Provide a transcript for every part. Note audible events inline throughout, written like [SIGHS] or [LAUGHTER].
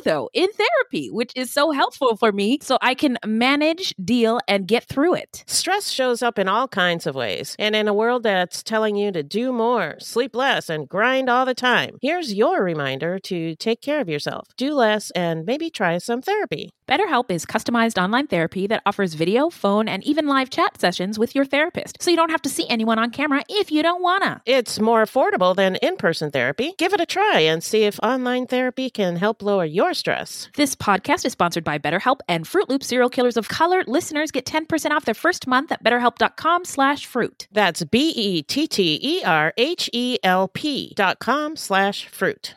though in therapy, which is so helpful for me, so I can manage, deal, and get through it. Stress shows up in all kinds of ways. And in a world that's telling you to do more, sleep less, and grind all the time, here's your reminder to take care of yourself, do less, and maybe try some therapy. BetterHelp is customized online therapy that offers video, phone, and even live chat sessions with your therapist, so you don't have to see anyone on camera if you don't wanna. It's more affordable than in person therapy. Give it a try and see if online therapy can help lower your stress. This podcast is sponsored by BetterHelp and Fruit Loop Serial Killers of Color. Listeners get 10% off their first month at betterhelp.com slash fruit. That's B E T T E R H E L P dot com slash fruit.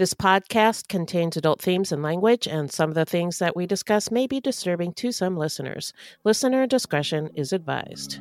This podcast contains adult themes and language, and some of the things that we discuss may be disturbing to some listeners. Listener discretion is advised.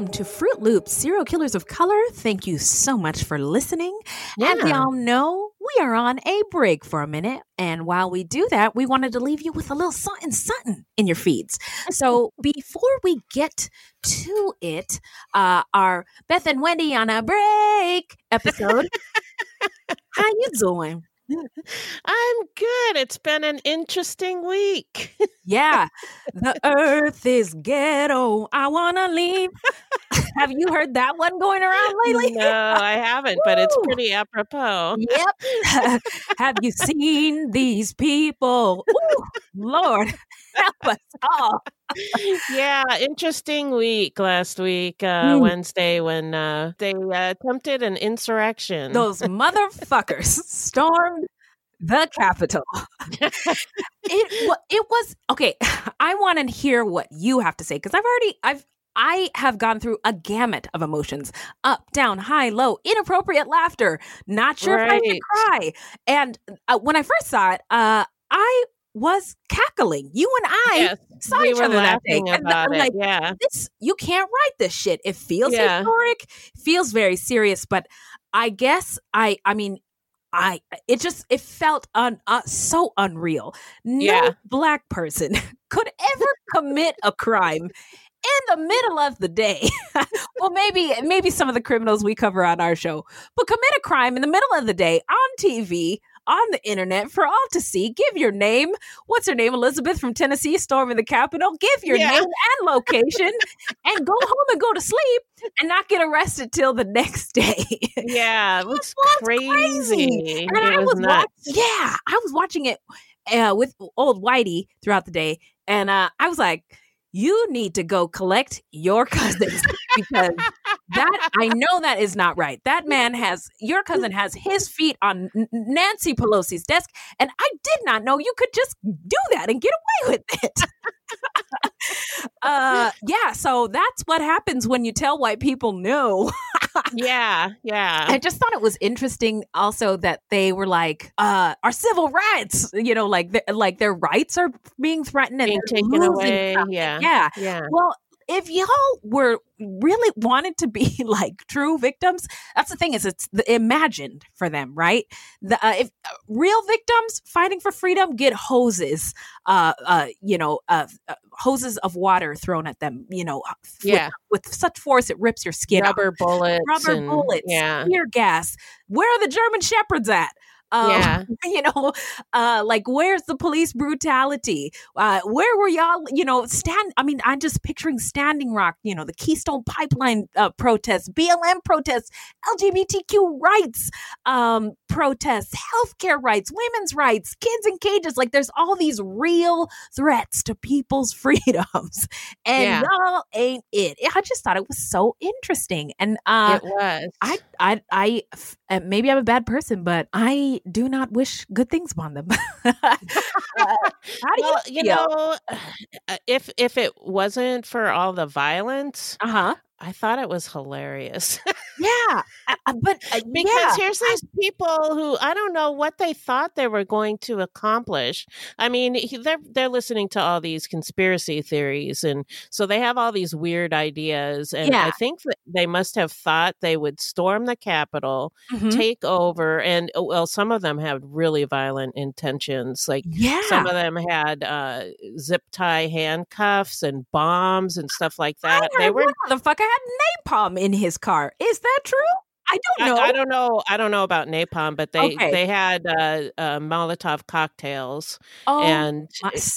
Welcome to Fruit Loops Serial Killers of Color. Thank you so much for listening. As y'all know, we are on a break for a minute. And while we do that, we wanted to leave you with a little something, something in your feeds. So [LAUGHS] before we get to it, uh, our Beth and Wendy on a break episode. [LAUGHS] How you doing? I'm good. It's been an interesting week. [LAUGHS] yeah. The earth is ghetto. I want to leave. Have you heard that one going around lately? No, I haven't, but it's pretty apropos. Yep. [LAUGHS] Have you seen these people? Ooh, Lord, [LAUGHS] help us all. yeah, interesting week last week, uh, mm. Wednesday, when uh, they uh, attempted an insurrection. Those motherfuckers stormed the Capitol. it [LAUGHS] it was okay. [LAUGHS] I want to hear what you have to say because I've already I've I have gone through a gamut of emotions up, down, high, low, inappropriate laughter, not sure right. if I should cry. And uh, when I first saw it, uh, I was cackling. You and I yes, saw we each other that day. And I'm like, yeah. this you can't write this shit. It feels yeah. historic, feels very serious, but I guess I I mean I it just it felt un, uh, so unreal. No yeah. black person [LAUGHS] could ever commit a crime in the middle of the day. [LAUGHS] well, maybe maybe some of the criminals we cover on our show, but commit a crime in the middle of the day on TV on the internet for all to see. Give your name. What's her name? Elizabeth from Tennessee storming the Capitol. Give your yeah. name and location and go home and go to sleep and not get arrested till the next [LAUGHS] day. Yeah, it was crazy. crazy. And I was, was watching, yeah, I was watching it uh, with old Whitey throughout the day, and uh, I was like, you need to go collect your cousins because that [LAUGHS] I know that is not right. That man has your cousin has his feet on Nancy Pelosi's desk, and I did not know you could just do that and get away with it. [LAUGHS] uh, yeah, so that's what happens when you tell white people no. [LAUGHS] yeah, yeah. I just thought it was interesting also that they were like, uh, our civil rights, you know, like like their rights are being threatened and being taken away. Yeah. Yeah. Yeah. Well, if y'all were really wanted to be [LAUGHS] like true victims, that's the thing is it's the, imagined for them, right? The uh, if uh, real victims fighting for freedom get hoses, uh, uh, you know, uh, uh hoses of water thrown at them, you know, uh, yeah, with, with such force it rips your skin, rubber off. bullets, rubber and, bullets, yeah, tear gas. Where are the German shepherds at? Um, yeah. [LAUGHS] You know, uh, like where's the police brutality? Uh, where were y'all? You know, stand. I mean, I'm just picturing Standing Rock. You know, the Keystone Pipeline uh, protests, BLM protests, LGBTQ rights um, protests, healthcare rights, women's rights, kids in cages. Like, there's all these real threats to people's [LAUGHS] freedoms, and yeah. y'all ain't it. I just thought it was so interesting, and uh, it was. I, I, I, maybe I'm a bad person, but I do not wish good things upon them. uh, [LAUGHS] [LAUGHS] how do well, you, you know, [SIGHS] if if it wasn't for all the violence, uh huh, I thought it was hilarious. [LAUGHS] yeah, but uh, because yeah. here's these people who I don't know what they thought they were going to accomplish. I mean, they're they're listening to all these conspiracy theories, and so they have all these weird ideas. And yeah. I think that they must have thought they would storm the Capitol, mm-hmm. take over, and oh, well, some of them had really violent intentions. Like, yeah. some of them had uh, zip tie handcuffs and bombs and stuff like that. they were the fuck had napalm in his car. Is that true? I don't know. I, I, don't know. I don't know about napalm, but they okay. they had uh, uh, Molotov cocktails oh, and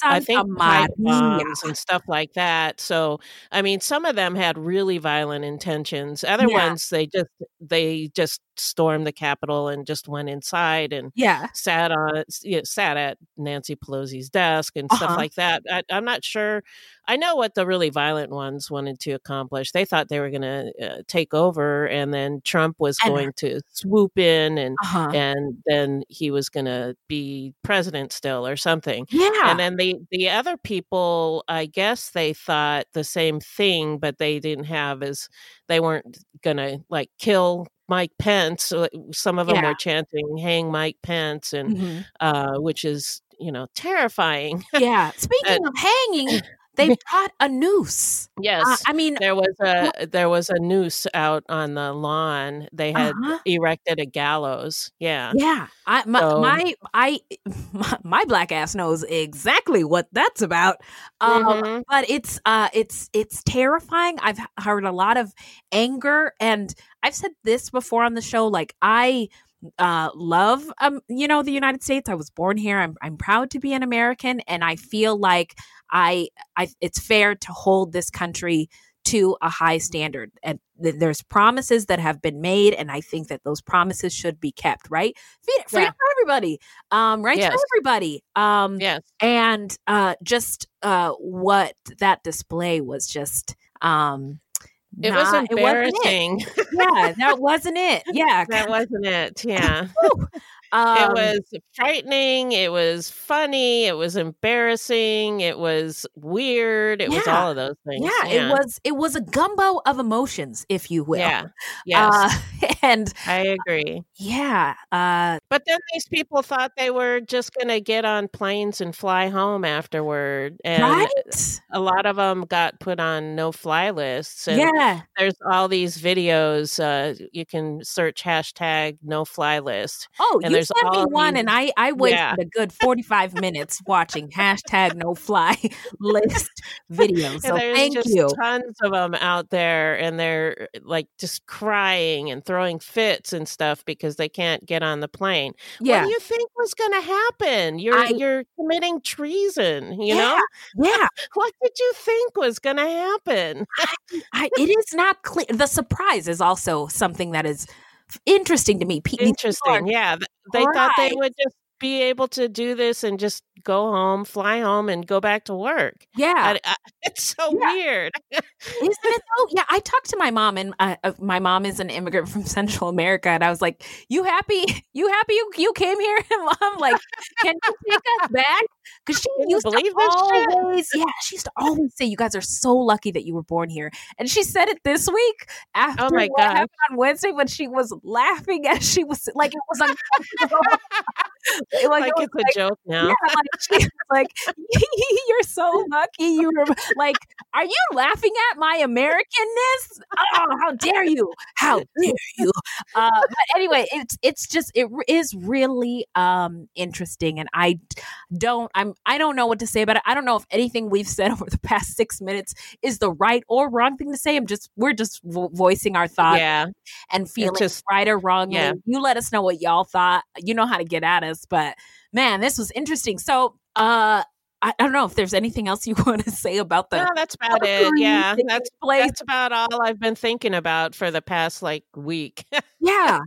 I think bombs and stuff like that. So I mean, some of them had really violent intentions. Other yeah. ones, they just they just stormed the Capitol and just went inside and yeah sat on you know, sat at Nancy Pelosi's desk and uh-huh. stuff like that. I, I'm not sure. I know what the really violent ones wanted to accomplish. They thought they were going to uh, take over, and then Trump was and, going to swoop in, and uh-huh. and then he was going to be president still or something. Yeah. And then the the other people, I guess they thought the same thing, but they didn't have as they weren't going to like kill Mike Pence. Some of them yeah. were chanting "Hang Mike Pence," and mm-hmm. uh, which is you know terrifying. Yeah. [LAUGHS] Speaking of hanging, they brought a noose. Yes, uh, I mean there was a there was a noose out on the lawn. They had uh-huh. erected a gallows. Yeah, yeah. I my, so, my I [LAUGHS] my, my, black ass knows exactly what that's about. Um, mm-hmm. But it's uh it's it's terrifying. I've heard a lot of anger, and I've said this before on the show. Like I uh, love, um, you know, the United States. I was born here. I'm, I'm proud to be an American, and I feel like I, I, it's fair to hold this country to a high standard. And th- there's promises that have been made, and I think that those promises should be kept. Right, freedom, freedom Yeah. for everybody, um, right Yes. for everybody. Um, Yes. and uh, just uh, what that display was just. Um, It was not- it wasn't it. embarrassing. Yeah, that wasn't it. [LAUGHS] Yeah, that wasn't it. [LAUGHS] Yeah. Um, it was frightening. It was funny. It was embarrassing. It was weird. It was all of those things. Yeah, it was. It was a gumbo of emotions, if you will. Yeah. Yes. Uh, [LAUGHS] and I agree. yeah, uh, But then these people thought they were just going to get on planes and fly home afterward. And right. a lot of them got put on no fly lists. And Yeah, there's all these videos. Uh, you can search hashtag no fly list. Oh, And you there's all one, and I I wasted Yeah. a good forty five minutes watching hashtag No Fly [LAUGHS] list videos. So thank just you. tons of them out there, and they're uh, like just crying and throwing fits and stuff because they can't get on the plane. What do you think was going to happen? You're I- you're committing treason. You Yeah. know yeah. what did you think was going to happen? I, it is not clear. The surprise is also something that is interesting to me. Interesting. Yeah, th- they thought they would just be able to do this and just go home, fly home, and go back to work. Yeah, I- I- [LAUGHS] it's so Yeah. weird. Isn't it [LAUGHS] though? Yeah, I talked to my mom, and uh, uh, my mom is an immigrant from [LAUGHS] Central America, and I was like, "You happy? You happy? You, you came here?" And mom, like, "Can you take us back?" Because she used believe to always, yeah, she used to always say, "You guys are so lucky that you were born here," and she said it this week after Oh my what gosh. happened on Wednesday when she was laughing as she was like, it was uncomfortable. Like, it was it's a joke now. yeah, like [LAUGHS] she like, [LAUGHS] "You're so lucky." You were like, "Are you laughing at my Americanness? Oh, how dare you! How [LAUGHS] dare you!" Uh, but anyway, it's it's just it is really um interesting, and I don't I'm I don't know what to say about it. I don't know if anything we've said over the past six minutes is the right or wrong thing to say. I'm just we're just vo- voicing our thoughts Yeah. and feelings, just- right or wrong. yeah. You let us know what y'all thought. You know how to get at us. But man, this was interesting. So uh I, I don't know if there's anything else you [LAUGHS] want to say about that. No, that's about it. Yeah, that's place. that's about all I've been thinking about for the past like week. [LAUGHS] Yeah.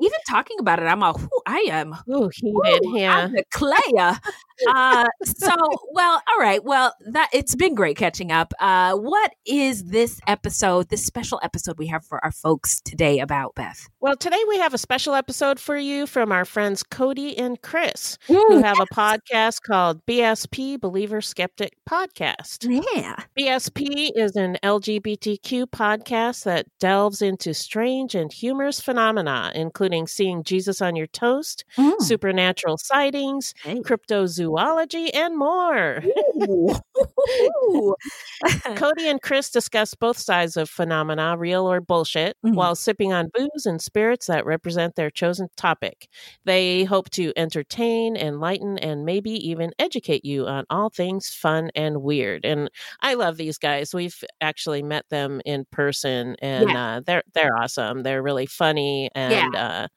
Even talking about it, I'm a whew, I am Ooh, heated. Woo, Yeah. I'm the Clea. Uh, so, well, all right. Well, that it's been great catching up. Uh, what is this episode, this special episode we have for our folks today about Beth? Well, today we have a special episode for you from our friends Cody and Chris, who have a podcast called BSP Believer Skeptic Podcast. yeah. BSP is an LGBTQ podcast that delves into strange and humorous phenomena, including seeing Jesus on your toast, Mm. supernatural sightings, Hey. cryptozoology, and more. [LAUGHS] Cody and Chris discuss both sides of phenomena, real or bullshit, Mhm. while sipping on booze and spirits that represent their chosen topic. They hope to entertain, enlighten, and maybe even educate you on all things fun and weird. And I love these guys. We've actually met them in person, and uh, they're they're awesome. They're really funny and uh,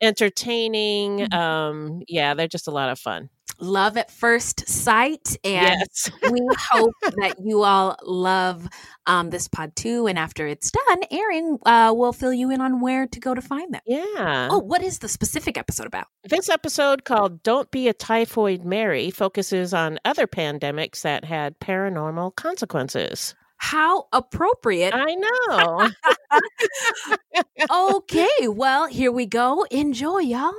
entertaining. Mhm. Um, yeah, they're just a lot of fun. Love at first sight. And yes. [LAUGHS] we hope that you all love um, this pod too. And after it's done airing, uh, we'll fill you in on where to go to find them. Yeah. Oh, what is the specific episode about? This episode called Don't Be a Typhoid Mary focuses on other pandemics that had paranormal consequences. How appropriate. I know. [LAUGHS] okay, well, here we go. Enjoy, y'all.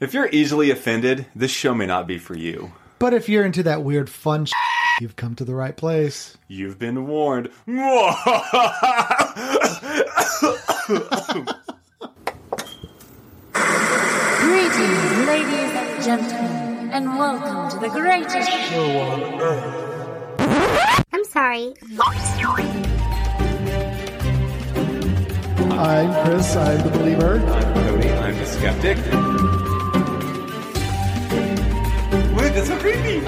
If you're easily offended, this show may not be for you. But if you're into that weird fun, sh- you've come to the right place. You've been warned. [LAUGHS] Greetings, ladies and gentlemen, and welcome to the greatest show on earth. I'm sorry. I'm Chris. I'm the believer. I'm Cody. I'm the skeptic. Wait, that's so creepy.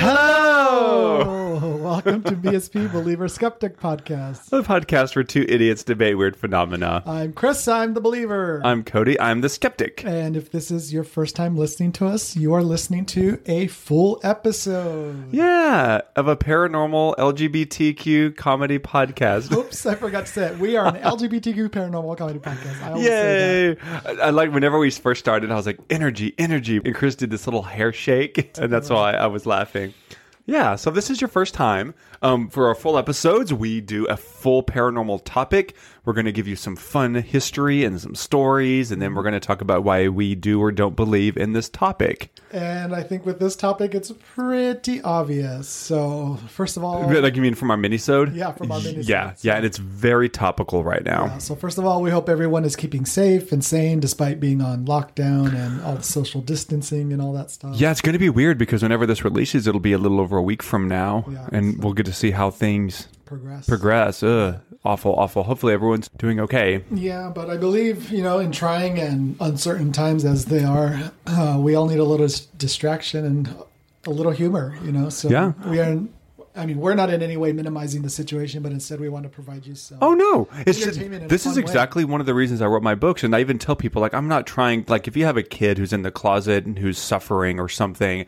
Hello. Welcome to BSP Believer Skeptic Podcast. The podcast where two idiots debate weird phenomena. I'm Chris, I'm the believer. I'm Cody. I'm the skeptic. and if this is your first time listening to us, you are listening to a full episode. Yeah, of a paranormal LGBTQ comedy podcast. Oops, I forgot to say it. We are an [LAUGHS] LGBTQ paranormal comedy podcast. I always say that. Yay! I, I like whenever we first started, I was like, energy, energy. And Chris did this little hair shake, and that's why I was laughing. Yeah, so this is your first time. Um, for our full episodes, we do a full paranormal topic. We're going to give you some fun history and some stories, and then we're going to talk about why we do or don't believe in this topic. And I think with this topic, it's pretty obvious. So, first of all, Like you mean from our minisode? Yeah, from our minisode, Yeah, yeah, and it's very topical right now. Uh, so first of all, we hope everyone is keeping safe and sane despite being on lockdown and all the social distancing and all that stuff. Yeah, it's going to be weird because whenever this releases, it'll be a little over a week from now, Yeah, and so- we'll get to see how things Progress. progress. Ugh, awful, awful. Hopefully, everyone's doing okay. Yeah, but I believe, you know, in trying and uncertain times as they are, uh, we all need a little distraction and a little humor, you know? So Yeah. we are, I mean, we're not in any way minimizing the situation, but instead we want to provide you some. Oh no! It's just, Entertainment in a this is fun way. exactly one of the reasons I wrote my books, and I even tell people like I'm not trying. Like if you have a kid who's in the closet and who's suffering or something.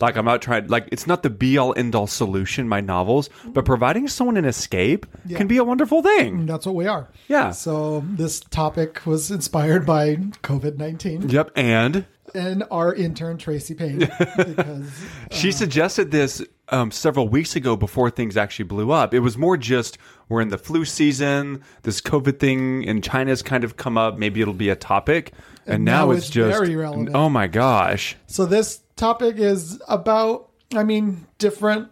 Like I'm not trying like it's not the be all end all solution my novels, but providing someone an escape can be a wonderful thing. That's what we are. Yeah. So this topic was inspired by COVID 19 Yep, and and our intern, Tracy Payne, [LAUGHS] because She suggested this um, several weeks ago before things actually blew up. It was more just we're in the flu season. This COVID thing in China's kind of come up. Maybe it'll be a topic, and, And now, now it's, it's just very relevant. oh my gosh. So this topic is about, I mean, different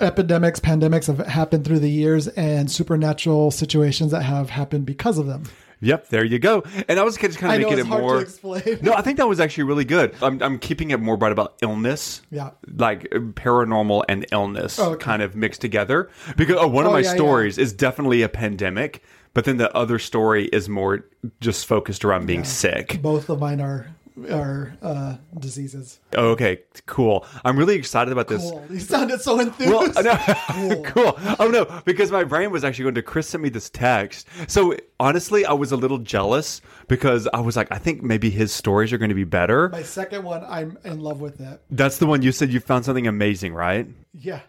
epidemics, pandemics have happened through the years, and supernatural situations that have happened because of them. Yep, there you go. And I was just kind of making it more. to explain. No, I think that was actually really good. I'm, I'm keeping it more about about illness. Yeah. Like uh, paranormal and illness Oh, okay. kind of mixed together. Because oh, one of Oh, my yeah, yeah. stories is definitely a pandemic, but then the other story is more just focused around being sick. Both of mine are are uh, diseases. Oh, okay, cool. I'm really excited about this. Cool. You sounded so enthused. Well, no, [LAUGHS] cool. Oh no, because my brain was actually going to Chris sent me this text. So honestly, I was a little jealous because I was like, I think maybe his stories are going to be better. My second one, I'm in love with it. That's the one you said you found something amazing, right? Yeah.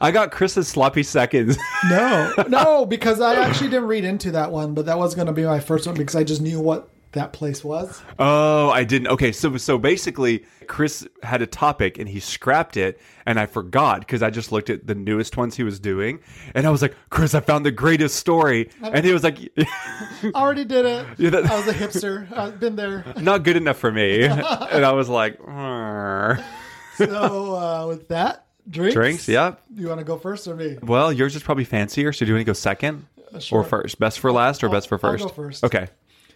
I got Chris's sloppy seconds. No, [LAUGHS] no, because I actually didn't read into that one, but that was going to be my first one because I just knew what that place was. oh, I didn't. Okay, so so basically, Chris had a topic and he scrapped it, and I forgot because I just looked at the newest ones he was doing, and I was like, Chris, I found the greatest story, and he was like, I [LAUGHS] Already did it. Yeah, that- I was a hipster. I've been there. [LAUGHS] not good enough for me, [LAUGHS] and I was like, "Arr." So uh, with that, drinks. drinks, yeah. You want to go first or me? Well, yours is probably fancier, so do you want to go second sure. or first? Best for last or I'll- best for I'll 1st go first. Okay.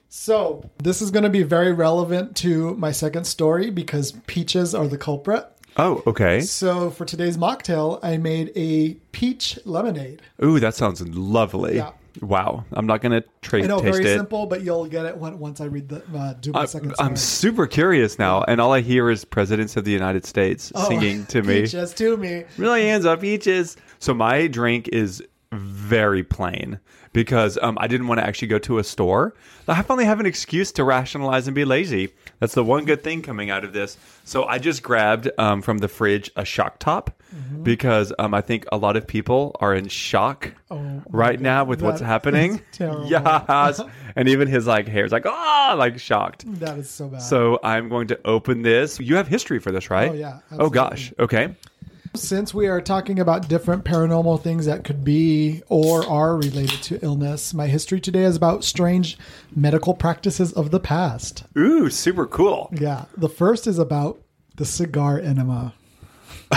So this is going to be very relevant to my second story because peaches are the culprit. Oh, okay. So for today's mocktail, I made a peach lemonade. Ooh, that sounds lovely. Yeah. Wow. I'm not gonna tra- I know, taste very it. simple, but you'll get it when, once I read the uh, do my I'm, second story. I'm super curious now, and all I hear is presidents of the United States Oh, singing to [LAUGHS] me. Peaches to me. Millions of peaches. So my drink is very plain because um, I didn't want to actually go to a store. I finally have an excuse to rationalize and be lazy. That's the one good thing coming out of this. So I just grabbed um, from the fridge a shock top Mm-hmm. because um, I think a lot of people are in shock right now with what's Oh [LAUGHS] happening. Yes. and even his like hair's like, ah, like shocked. That is so bad. So I'm going to open this. You have history for this, right? Oh, yeah, Oh gosh. Okay. Since we are talking about different paranormal things that could be or are related to illness, my history today is about strange medical practices of the past. Ooh, super cool. Yeah. The first is about the cigar enema. [LAUGHS]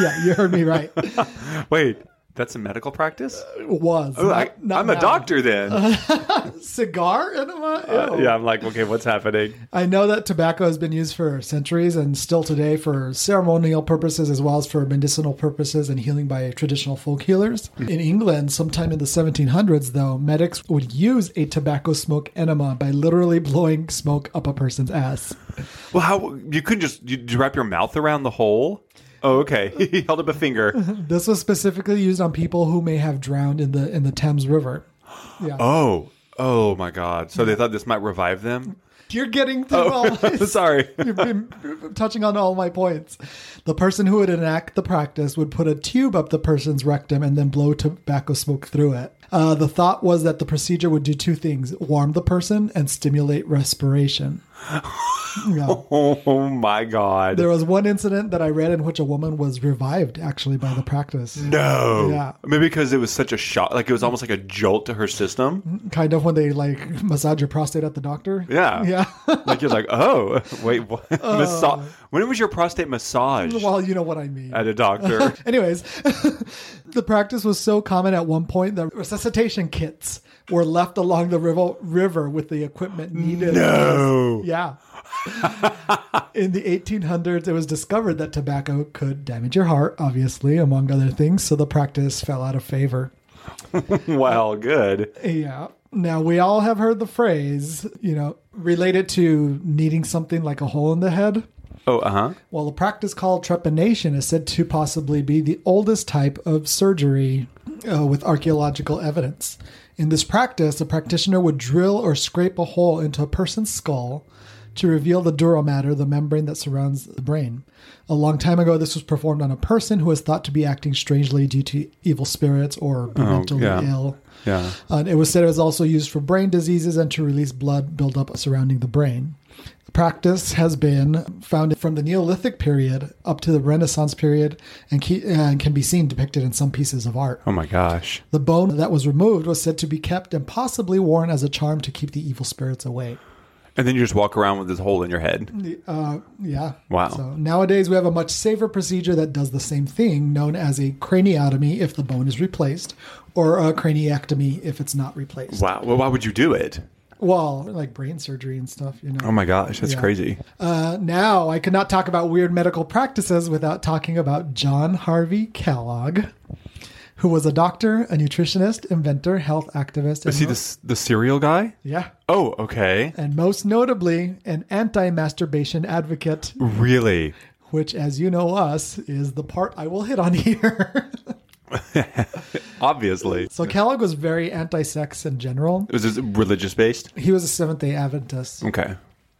yeah, you heard me right. [LAUGHS] Wait, that's a medical practice? It was. Oh, I, not- not I'm a doctor then. [LAUGHS] Cigar enema? Uh, yeah, I'm like, okay, what's happening? I know that tobacco has been used for centuries and still today for ceremonial purposes as well as for medicinal purposes and healing by traditional folk healers. In England, sometime in the 1700s, though, medics would use a tobacco smoke enema by literally blowing smoke up a person's ass. Well, how you couldn't just you, you wrap your mouth around the hole? Oh, okay. [LAUGHS] he held up a finger. [LAUGHS] This was specifically used on people who may have drowned in the in the Thames River. [GASPS] Yeah. Oh, oh my God. So they thought this might revive them. You're getting through all [LAUGHS] this. Sorry. You've been touching on all my points. The person who would enact the practice would put a tube up the person's rectum and then blow tobacco smoke through it. Uh, the thought was that the procedure would do two things warm the person and stimulate respiration. [LAUGHS] Oh my God. There was one incident that I read in which a woman was revived actually by the practice. no. Yeah. Maybe because it was such a shock. Like it was almost like a jolt to her system. Mm, kind of when they like massage your prostate at the doctor. Yeah. [LAUGHS] Yeah. Like you're like, oh, wait, what? [LAUGHS] Uh. Massa- when was your prostate massage well, you know what I mean. at a doctor? Anyways, the practice was so common at one point that resuscitation kits were left along the river, river with the equipment needed. No. Yeah. In the 1800s, it was discovered that tobacco could damage your heart, obviously, among other things, so the practice fell out of favor. [LAUGHS] well, good. Yeah. Now, we all have heard the phrase, you know, related to needing something like a hole in the head. Oh, uh huh. Well, a practice called trepanation is said to possibly be the oldest type of surgery uh, with archaeological evidence. In this practice, a practitioner would drill or scrape a hole into a person's skull to reveal the dura mater, the membrane that surrounds the brain. A long time ago, this was performed on a person who was thought to be acting strangely due to evil spirits or be mentally yeah. ill. Yeah. Uh, it was said it was also used for brain diseases and to release blood buildup surrounding the brain. The practice has been found from the Neolithic period up to the Renaissance period and, ke- and can be seen depicted in some pieces of art. Oh my gosh. The bone that was removed was said to be kept and possibly worn as a charm to keep the evil spirits away. And then you just walk around with this hole in your head. Uh, yeah. Wow. So nowadays we have a much safer procedure that does the same thing, known as a craniotomy if the bone is replaced, or a craniectomy if it's not replaced. Wow. Well, why would you do it? Well, like brain surgery and stuff, you know. Oh my gosh, that's Yeah. crazy. Uh, now, I could not talk about weird medical practices without talking about John Harvey Kellogg, who was a doctor, a nutritionist, inventor, health activist, Is he the, the cereal guy? yeah, Oh, okay. and most notably, an anti-masturbation advocate, Really? which, as you know us, is the part I will hit on [LAUGHS] here. [LAUGHS] Obviously. so Kellogg was very anti-sex in general. It Was this religious based? He was a Seventh-day Adventist. Okay.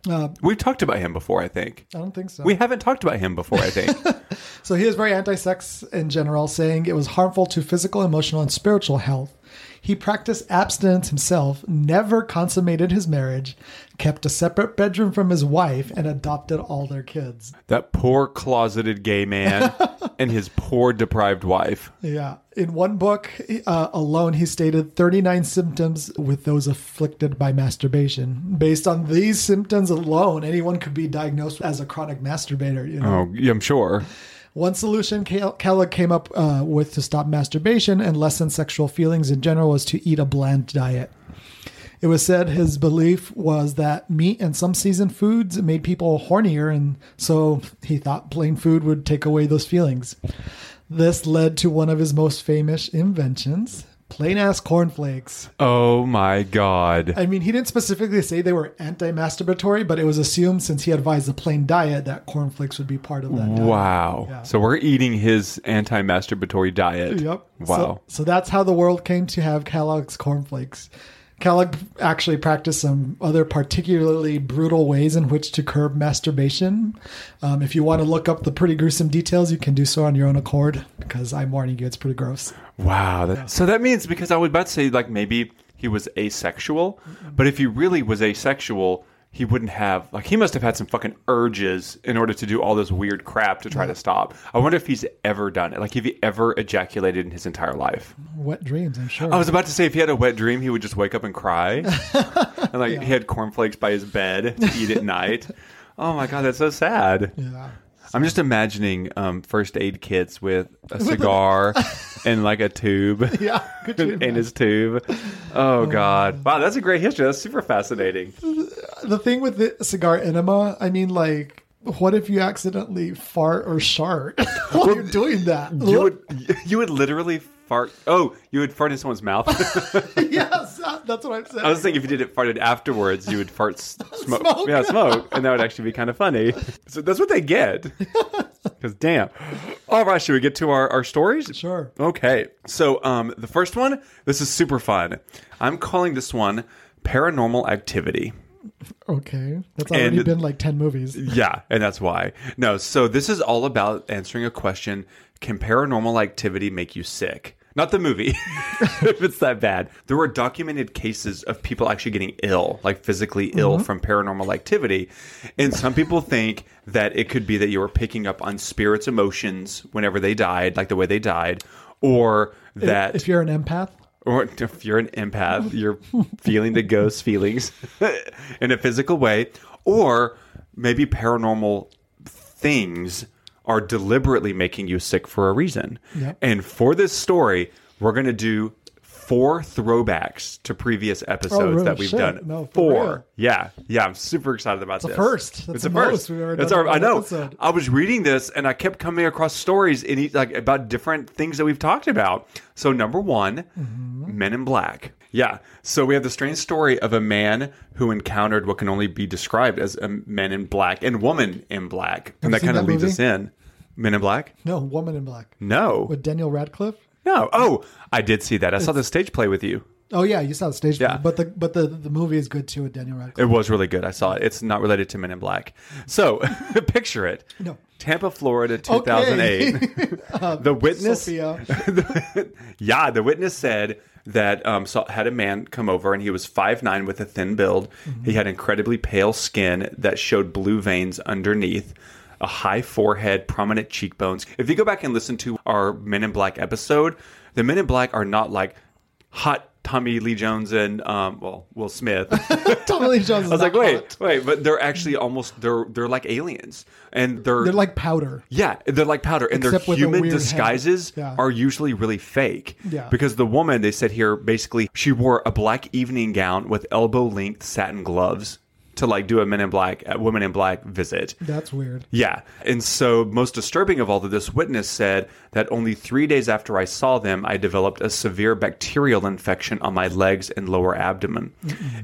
Uh, We've talked about him before, I think. I don't think so. We haven't talked about him before, I think. [LAUGHS] So he is very anti sex in general, saying it was harmful to physical, emotional, and spiritual health. He practiced abstinence himself, never consummated his marriage, kept a separate bedroom from his wife, and adopted all their kids. that poor closeted gay man [LAUGHS] and his poor deprived wife. Yeah. In one book uh, alone, he stated 39 symptoms with those afflicted by masturbation. Based on these symptoms alone, anyone could be diagnosed as a chronic masturbator. You know? Oh, I'm sure. One solution Kel- Kellogg came up uh, with to stop masturbation and lessen sexual feelings in general was to eat a bland diet. It was said his belief was that meat and some seasoned foods made people hornier, and so he thought plain food would take away those feelings. This led to one of his most famous inventions plain ass cornflakes. Oh my God. I mean, he didn't specifically say they were anti masturbatory, but it was assumed since he advised a plain diet that cornflakes would be part of that diet. Wow. Yeah. So we're eating his anti masturbatory diet. Yep. Wow. So, so that's how the world came to have Kellogg's cornflakes. Kellogg actually practiced some other particularly brutal ways in which to curb masturbation. Um, if you want to look up the pretty gruesome details, you can do so on your own accord because I'm warning you, it's pretty gross. Wow. That, So that means because I was about to say like maybe he was asexual, but if he really was asexual, he wouldn't have like he must have had some fucking urges in order to do all this weird crap to try to stop. I wonder if he's ever done it. Like if he ever ejaculated in his entire life. Wet dreams, I'm sure. I was about to say if he had a wet dream, he would just wake up and cry, [LAUGHS] and like he had cornflakes by his bed to eat at night. [LAUGHS] Oh my god, that's so sad. yeah. I'm just imagining um, first aid kits with a cigar [LAUGHS] and like a tube [LAUGHS] Yeah. Could you in his tube. Oh god, wow, that's a great history. That's super fascinating. the thing with the cigar enema, I mean, like, what if you accidentally fart or shart [LAUGHS] while you're doing that? You would you would literally fart. Oh, you would fart in someone's mouth. yes, [LAUGHS] that's what I'm saying. I was thinking if you did it farted afterwards, you would fart s- [LAUGHS] smoke. Smoke. Yeah, smoke, and that would actually be kind of funny. [LAUGHS] So that's what they get. Because damn. All right, should we get to our, our stories? Sure. Okay. So um, the first one, this is super fun. I'm calling this one Paranormal Activity. Okay. That's already And- been like 10 movies. Yeah, and that's why. No, so this is all about answering a question Can paranormal activity make you sick? Not the movie, [LAUGHS] if it's that bad. There were documented cases of people actually getting ill, like physically ill mm-hmm. from paranormal activity. And some people think that it could be that you were picking up on spirits' emotions whenever they died, like the way they died, or that If you're an empath, or if you're an empath, you're feeling the ghost [LAUGHS] feelings [LAUGHS] in a physical way, or maybe paranormal things are deliberately making you sick for a reason. Yep. And for this story, we're going to do four throwbacks to previous episodes really? that we've Shit. done. No, four. real. Yeah. Yeah, I'm super excited about a this. first. That's it's the a first. most we've ever done our, I know. episode. I was reading this and I kept coming across stories in each, like about different things that we've talked about. So number one, Mm-hmm. Men in Black. Yeah. So we have the strange story of a man who encountered what can only be described as a man in black and woman in black, and that kind of leads movie? us in. Men in Black? no, Woman in Black. No. With Daniel Radcliffe. No. Oh, I did see that. I saw the stage play with you. Oh yeah, you saw the stage. Yeah. play. But the but the, the movie is good too with Daniel Radcliffe. It was really good. I saw it. It's not related to Men in Black. So [LAUGHS] picture it. No. Tampa, Florida, 2008. [LAUGHS] the witness. [LAUGHS] Yeah, the witness said that um, saw, had a man come over and he was 5'9 with a thin build. He had incredibly pale skin that showed blue veins underneath. A high forehead, prominent cheekbones. If you go back and listen to our Men in Black episode, the Men in Black are not like hot Tommy Lee Jones and um, well Will Smith. [LAUGHS] Tommy Lee Jones. [LAUGHS] I was like, wait, wait, but they're actually almost they're they're like aliens, and they're they're like powder. yeah, they're like powder, and Except their human disguises Yeah. are usually really fake. Yeah. because the woman they said here basically she wore a black evening gown with elbow length satin gloves to like do a Men in Black, a Women in Black visit. That's weird. Yeah. And so, most disturbing of all that this witness said that only three days after I saw them, I developed a severe bacterial infection on my legs and lower abdomen.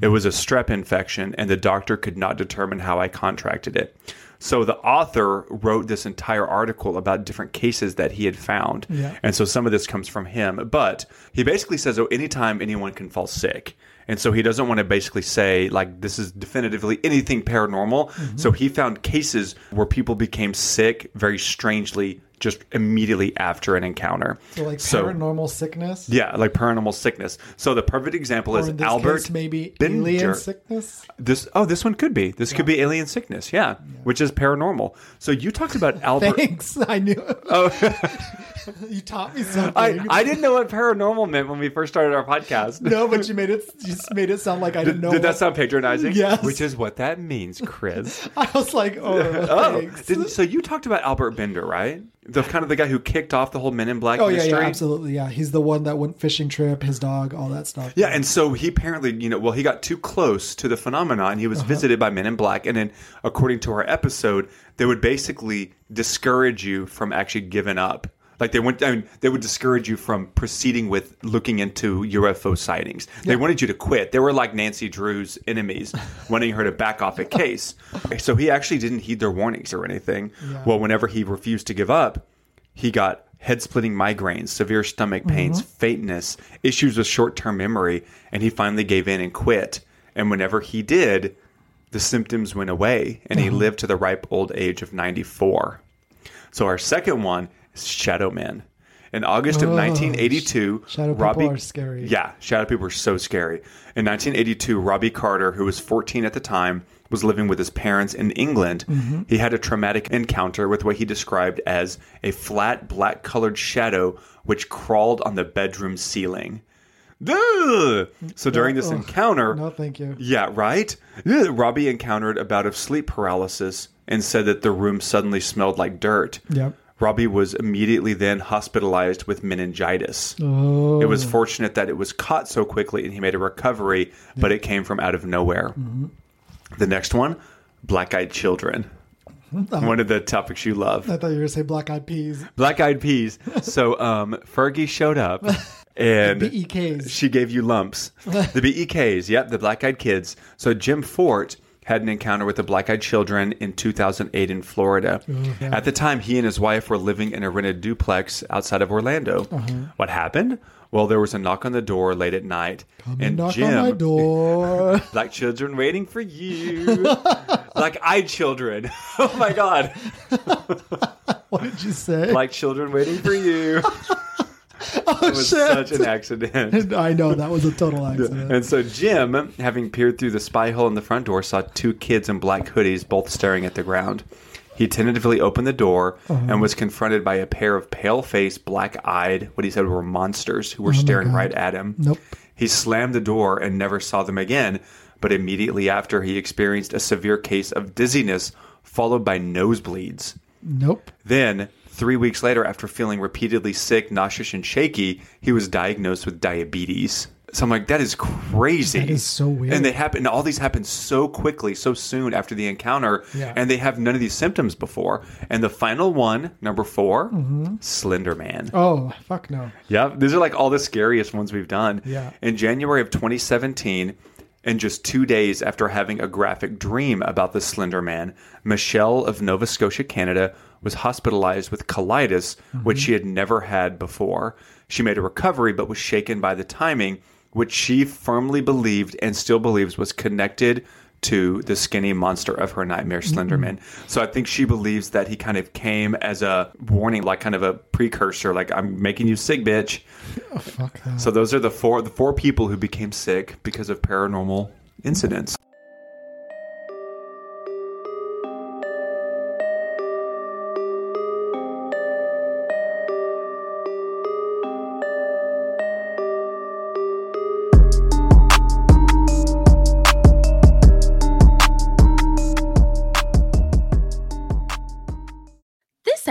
It was a strep infection, and the doctor could not determine how I contracted it. So, the author wrote this entire article about different cases that he had found. Yeah. And so, some of this comes from him. But he basically says, oh, anytime anyone can fall sick. And so he doesn't want to basically say, like, this is definitively anything paranormal. Mm-hmm. So he found cases where people became sick very strangely just immediately after an encounter. So like paranormal sickness. Yeah, like paranormal sickness. So the perfect example Or is Albert case, maybe Bender. alien sickness. This oh, this one could be. This could be alien sickness. Yeah, which is paranormal. So you talked about [LAUGHS] Albert. Thanks. I knew. Oh, [LAUGHS] [LAUGHS] you taught me something. I, I didn't know what paranormal meant when we first started our podcast. [LAUGHS] no, but you made it. You just made it sound like I didn't know. did that sound patronizing? Yes. Which is what that means, Chris. [LAUGHS] I was like, oh, oh, thanks. didn't, so you talked about Albert Bender, right? The kind of the guy who kicked off the whole Men in Black Oh yeah, mystery. yeah, absolutely, yeah. He's the one that went fishing trip, his dog, all that stuff. Yeah, and so he apparently, you know, well, he got too close to the phenomenon. He Uh-huh. was visited by Men in Black, and then, according to our episode, they would basically discourage you from actually giving up. Like they went, I mean, they would discourage you from proceeding with looking into UFO sightings. They wanted you to quit. They were like Nancy Drew's enemies, [LAUGHS] wanting her to back off a case. So he actually didn't heed their warnings or anything. Well, whenever he refused to give up, he got head splitting migraines, severe stomach pains, mm-hmm. faintness, issues with short term memory, and he finally gave in and quit. And whenever he did, the symptoms went away and he mm-hmm. lived to the ripe old age of 94. So our second one Shadow Man. In August of 1982, Shadow people Robbie, are scary. Yeah, shadow people are so scary. In 1982, Robbie Carter, who was 14 at the time, was living with his parents in England. Mm-hmm. He had a traumatic encounter with what he described as a flat black colored shadow which crawled on the bedroom ceiling. Ugh! So during this encounter, No, thank you. yeah, right? Ugh, Robbie encountered a bout of sleep paralysis and said that the room suddenly smelled like dirt. Yep. Robbie was immediately then hospitalized with meningitis. Oh, It was fortunate that it was caught so quickly and he made a recovery, but it came from out of nowhere. Mm-hmm. The next one, black eyed children. One of the topics you love. I thought you were gonna say black eyed peas. Black eyed peas. [LAUGHS] So um, Fergie showed up [LAUGHS] and BEKs. she gave you lumps. the BEKs, yep, the black eyed kids. So Jim Fort had an encounter with the black eyed children in 2008 in Florida. Oh, at the time, he and his wife were living in a rented duplex outside of Orlando. Uh-huh. What happened? Well, there was a knock on the door late at night, and Knock Jim, on my door. [LAUGHS] like children waiting for you, like eyed children. [LAUGHS] Oh my God, [LAUGHS] what did you say? like children waiting for you. Oh, It was shit. such an accident. [LAUGHS] I know that was a total accident. And so Jim, having peered through the spy hole in the front door, saw two kids in black hoodies both staring at the ground. He tentatively opened the door and uh-huh. was confronted by a pair of pale faced, black eyed, what he said were monsters who were oh, staring right at him. Nope. He slammed the door and never saw them again, but immediately after he experienced a severe case of dizziness followed by nosebleeds. Nope. Then, three weeks later, after feeling repeatedly sick, nauseous, and shaky, he was diagnosed with diabetes. So I'm like, that is crazy. That is so weird. And they happen. All these happen so quickly, so soon after the encounter, Yeah. and they have none of these symptoms before. And the final one, number 4 Mm-hmm. Slender Man. Oh, fuck no. Yeah, these are like all the scariest ones we've done. Yeah. In January of 2017, and just two days after having a graphic dream about the Slender Man, Michelle of Nova Scotia, Canada, was hospitalized with colitis, mm-hmm. which she had never had before. She made a recovery, but was shaken by the timing, which she firmly believed and still believes was connected to the skinny monster of her nightmare, mm-hmm. Slenderman. So I think she believes that he kind of came as a warning, like kind of a precursor, like I'm making you sick, bitch. Oh, fuck that. So those are the four the four people who became sick because of paranormal incidents.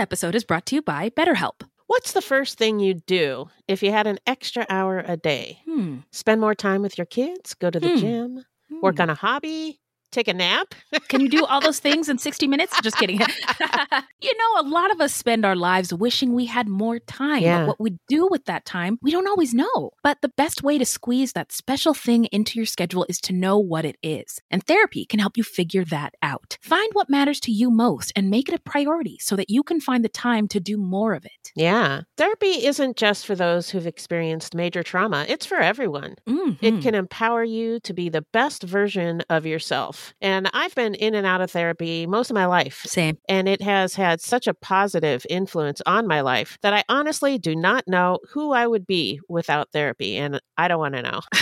Episode is brought to you by BetterHelp. What's the first thing you'd do if you had an extra hour a day? Hmm. Spend more time with your kids, go to the Hmm. gym, work on a hobby, take a nap? [LAUGHS] Can you do all those things in 60 minutes? Just kidding. [LAUGHS] you know, a lot of us spend our lives wishing we had more time. Yeah. But what we do with that time, we don't always know. But the best way to squeeze that special thing into your schedule is to know what it is. And therapy can help you figure that out. Find what matters to you most and make it a priority so that you can find the time to do more of it. Yeah. Therapy isn't just for those who've experienced major trauma, it's for everyone. Mhm. It can empower you to be the best version of yourself. And I've been in and out of therapy most of my life. Same. And it has had such a positive influence on my life that I honestly do not know who I would be without therapy. And I don't want to know. [LAUGHS]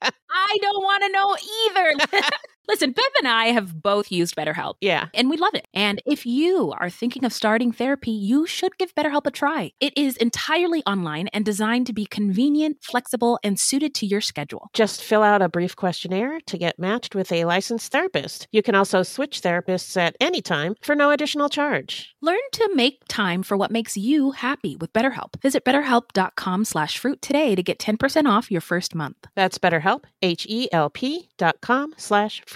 I don't want to know either. [LAUGHS] Listen, Bev and I have both used BetterHelp. Yeah. And we love it. And if you are thinking of starting therapy, you should give BetterHelp a try. It is entirely online and designed to be convenient, flexible, and suited to your schedule. Just fill out a brief questionnaire to get matched with a licensed therapist. You can also switch therapists at any time for no additional charge. Learn to make time for what makes you happy with BetterHelp. Visit betterhelp.com slash fruit today to get 10% off your first month. That's BetterHelp, H-E-L-P dot com slash fruit.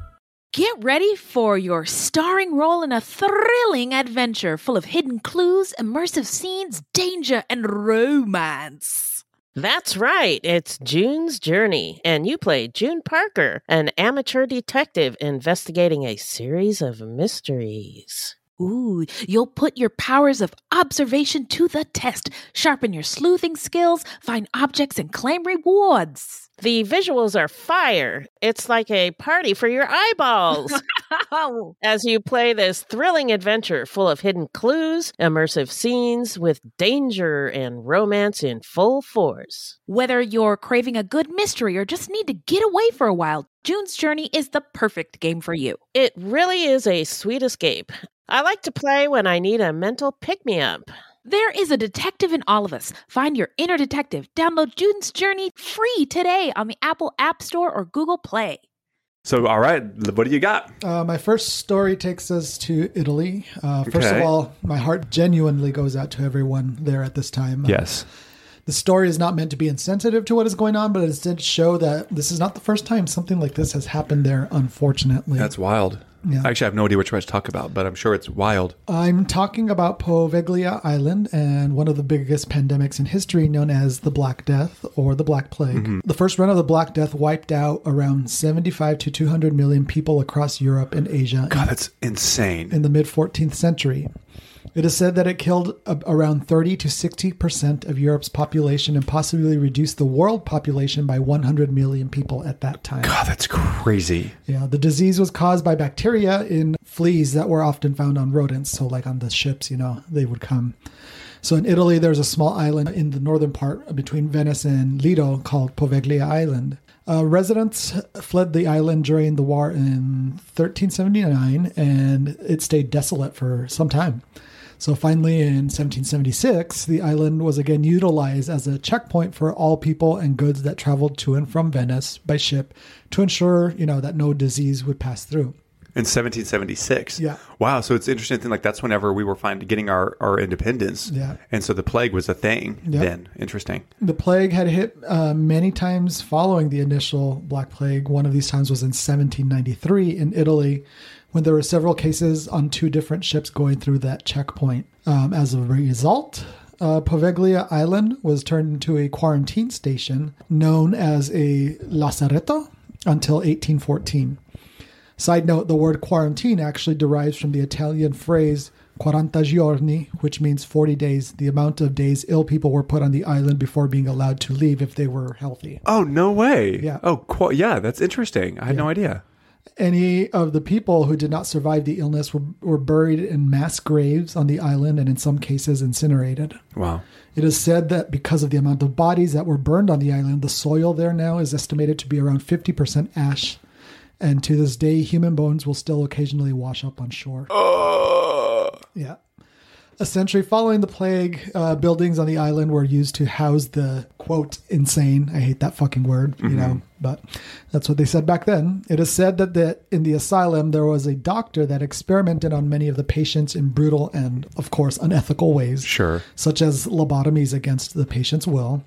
Get ready for your starring role in a thrilling adventure full of hidden clues, immersive scenes, danger, and romance. That's right. It's June's Journey, and you play June Parker, an amateur detective investigating a series of mysteries. Ooh, you'll put your powers of observation to the test, sharpen your sleuthing skills, find objects, and claim rewards. The visuals are fire. It's like a party for your eyeballs. [LAUGHS] As you play this thrilling adventure full of hidden clues, immersive scenes with danger and romance in full force. Whether you're craving a good mystery or just need to get away for a while, June's Journey is the perfect game for you. It really is a sweet escape. I like to play when I need a mental pick me up. There is a detective in all of us. Find your inner detective. Download June's Journey free today on the Apple App Store or Google Play. So, all right, what do you got? Uh, my first story takes us to Italy. Uh, first Okay. of all, my heart genuinely goes out to everyone there at this time. Uh, Yes. The story is not meant to be insensitive to what is going on, but it instead show that this is not the first time something like this has happened there, unfortunately. That's wild. Yeah. Actually, I have no idea what you're one to talk about, but I'm sure it's wild. I'm talking about Poveglia Island and one of the biggest pandemics in history known as the Black Death or the Black Plague. Mm-hmm. The first run of the Black Death wiped out around 75 to 200 million people across Europe and Asia God, that's insane. in the mid 14th century. It is said that it killed a- around 30 to 60% of Europe's population and possibly reduced the world population by 100 million people at that time. God, that's crazy. Yeah, the disease was caused by bacteria in fleas that were often found on rodents. So, like on the ships, you know, they would come. So, in Italy, there's a small island in the northern part between Venice and Lido called Poveglia Island. Uh, residents fled the island during the war in 1379 and it stayed desolate for some time. So finally, in 1776, the island was again utilized as a checkpoint for all people and goods that traveled to and from Venice by ship to ensure, you know, that no disease would pass through. In 1776. Yeah. Wow. So it's interesting to think like that's whenever we were finally getting our, our independence. Yeah. And so the plague was a thing Yep. then. Interesting. The plague had hit uh, many times following the initial Black Plague. One of these times was in 1793 in Italy, when there were several cases on two different ships going through that checkpoint. Um, as a result, uh, Poveglia Island was turned into a quarantine station known as a lazaretto until 1814. Side note, the word quarantine actually derives from the Italian phrase quaranta giorni, which means 40 days, the amount of days ill people were put on the island before being allowed to leave if they were healthy. Oh, no way. Yeah. Oh, qu- yeah. That's interesting. I had no idea. Any of the people who did not survive the illness were, were buried in mass graves on the island and in some cases incinerated. Wow. It is said that because of the amount of bodies that were burned on the island, the soil there now is estimated to be around 50% ash. And to this day, human bones will still occasionally wash up on shore. Yeah. A century following the plague, uh, buildings on the island were used to house the quote insane. I hate that fucking word, you know, but that's what they said back then. It is said that the, in the asylum there was a doctor that experimented on many of the patients in brutal and, of course, unethical ways, Sure. such as lobotomies against the patient's will.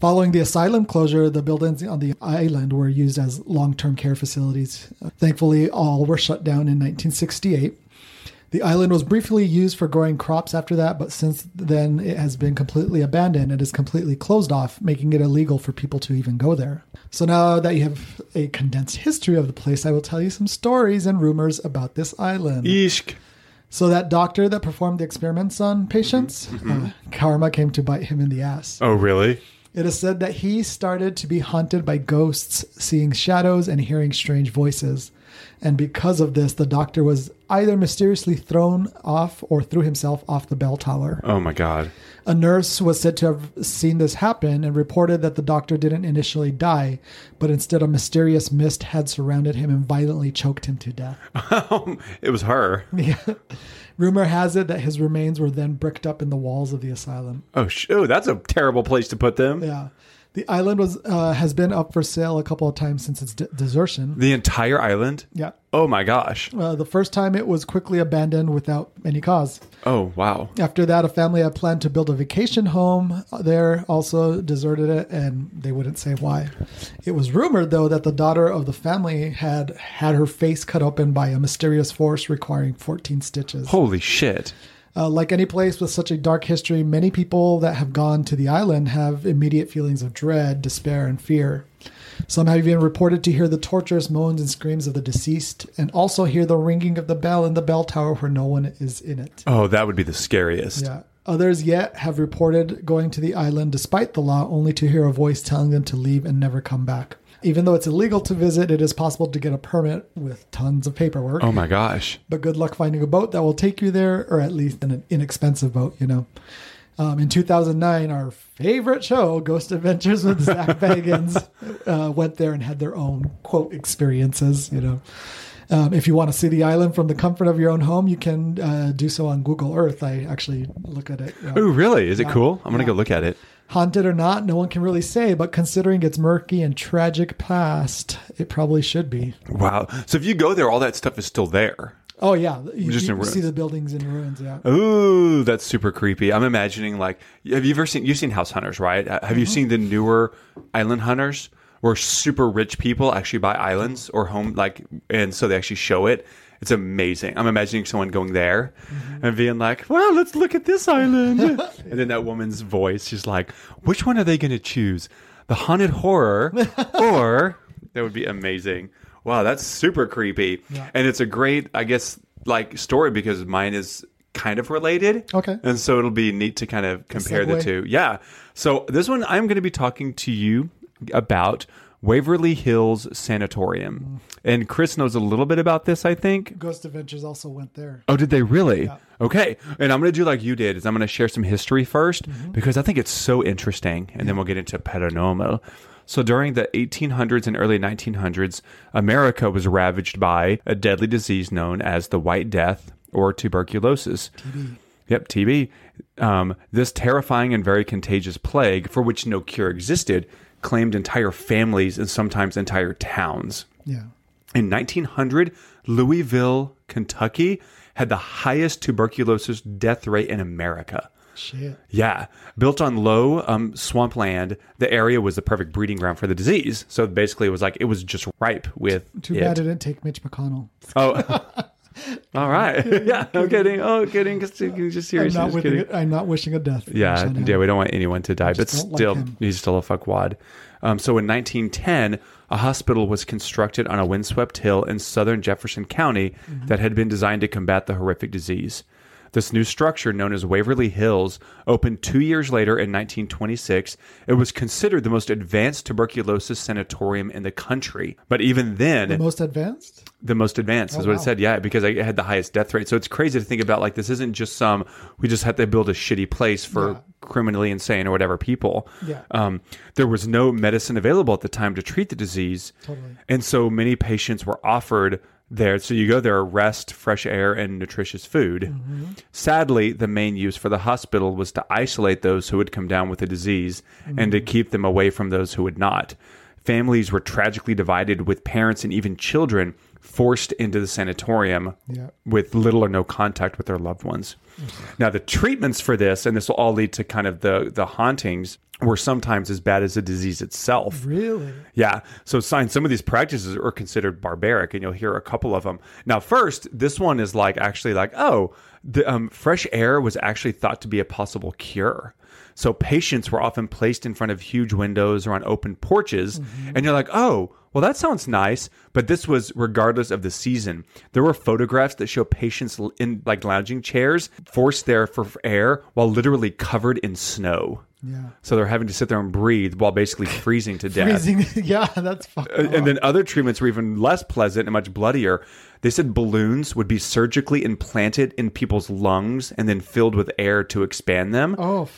Following the asylum closure, the buildings on the island were used as long term care facilities. Thankfully, all were shut down in 1968. The island was briefly used for growing crops after that, but since then it has been completely abandoned and is completely closed off, making it illegal for people to even go there. So now that you have a condensed history of the place, I will tell you some stories and rumors about this island. Eesh. So that doctor that performed the experiments on patients, uh, karma came to bite him in the ass. Oh, really? It is said that he started to be haunted by ghosts, seeing shadows and hearing strange voices. And because of this, the doctor was either mysteriously thrown off or threw himself off the bell tower. Oh, my God. A nurse was said to have seen this happen and reported that the doctor didn't initially die, but instead a mysterious mist had surrounded him and violently choked him to death. [LAUGHS] Um, it was her. Rumor has it that his remains were then bricked up in the walls of the asylum. Oh, sh- oh, that's a terrible place to put them. Yeah. The island was uh, has been up for sale a couple of times since its de- desertion. The entire island? Yeah. Oh, my gosh. Uh, the first time it was quickly abandoned without any cause. Oh, wow. After that, a family had planned to build a vacation home there, also deserted it, and they wouldn't say why. It was rumored, though, that the daughter of the family had had her face cut open by a mysterious force requiring 14 stitches. Holy shit. Uh, like any place with such a dark history, many people that have gone to the island have immediate feelings of dread, despair, and fear. Some have even reported to hear the torturous moans and screams of the deceased, and also hear the ringing of the bell in the bell tower where no one is in it. Oh, that would be the scariest. Yeah. Others yet have reported going to the island despite the law, only to hear a voice telling them to leave and never come back. Even though it's illegal to visit, it is possible to get a permit with tons of paperwork. Oh my gosh. But good luck finding a boat that will take you there, or at least an inexpensive boat, you know. Um, in 2009, our favorite show, Ghost Adventures with Zach [LAUGHS] Bagans, uh, went there and had their own quote experiences. You know, um, if you want to see the island from the comfort of your own home, you can uh, do so on Google Earth. I actually look at it. Oh, really? Is it yeah, cool? I'm gonna yeah. go look at it. Haunted or not, no one can really say. But considering its murky and tragic past, it probably should be. Wow. So if you go there, all that stuff is still there. Oh yeah, you, Just you see the buildings in ruins. Yeah. Ooh, that's super creepy. I'm imagining like, have you ever seen? You've seen House Hunters, right? Uh, Have you seen the newer Island Hunters, where super rich people actually buy islands or home, like, and so they actually show it. It's amazing. I'm imagining someone going there mm-hmm. and being like, "Well, let's look at this island," [LAUGHS] and then that woman's voice, she's like, "Which one are they going to choose? The haunted horror, [LAUGHS] or that would be amazing." Wow, that's super creepy, and it's a great, I guess, like story because mine is kind of related. Okay. And so it'll be neat to kind of compare the segue. two. Yeah. So this one, I'm going to be talking to you about Waverly Hills Sanatorium. And Chris knows a little bit about this, I think. Ghost Adventures also went there. Oh, did they really? Okay. And I'm going to do like you did, is I'm going to share some history 1st because I think it's so interesting. And then we'll get into paranormal. So during the 1800s and early 1900s, America was ravaged by a deadly disease known as the White Death or tuberculosis. TB. Yep, TB. Um, this terrifying and very contagious plague, for which no cure existed, claimed entire families and sometimes entire towns. Yeah. In 1900, Louisville, Kentucky had the highest tuberculosis death rate in America. Shit. Yeah. Built on low um, swampland, the area was the perfect breeding ground for the disease. So basically, it was like it was just ripe with. Too it. bad it didn't take Mitch McConnell. Oh. [LAUGHS] [LAUGHS] All right. [LAUGHS] yeah. I'm kidding. Oh, kidding. Just, I'm not, Just wishing kidding. it, I'm not wishing a death. Yeah, yeah, we don't want anyone to die, but don't like still, he's still a fuckwad. Um, so in 1910, a hospital was constructed on a windswept hill in southern Jefferson County Mm-hmm. that had been designed to combat the horrific disease. This new structure, known as Waverly Hills, opened two years later in 1926. It was considered the most advanced tuberculosis sanatorium in the country. But even then, The most advanced? the most advanced is Oh, what it said. Yeah, because it had the highest death rate. So it's crazy to think about. Like this isn't just some we just had to build a shitty place for Yeah. criminally insane or whatever people. Yeah. Um, there was no medicine available at the time to treat the disease, Totally. and so many patients were offered there. So you go there, rest, fresh air, and nutritious food. Mm-hmm. Sadly, the main use for the hospital was to isolate those who would come down with the disease and to keep them away from those who would not. Families were tragically divided, with parents and even children forced into the sanatorium Yeah. with little or no contact with their loved ones. Now, the treatments for this, and this will all lead to kind of the the hauntings, were sometimes as bad as the disease itself. Really? Yeah. So sign some of these practices are considered barbaric, and you'll hear a couple of them. Now, first, this one is like actually like, oh, the um, fresh air was actually thought to be a possible cure. So patients were often placed in front of huge windows or on open porches, and you're like, oh, well, that sounds nice. But this was regardless of the season. There were photographs that show patients in like lounging chairs forced there for air while literally covered in snow. Yeah. So they're having to sit there and breathe while basically [LAUGHS] freezing to death. Freezing. [LAUGHS] yeah, that's fucked Uh, up. And then other treatments were even less pleasant and much bloodier. They said balloons would be surgically implanted in people's lungs and then filled with air to expand them. Oh,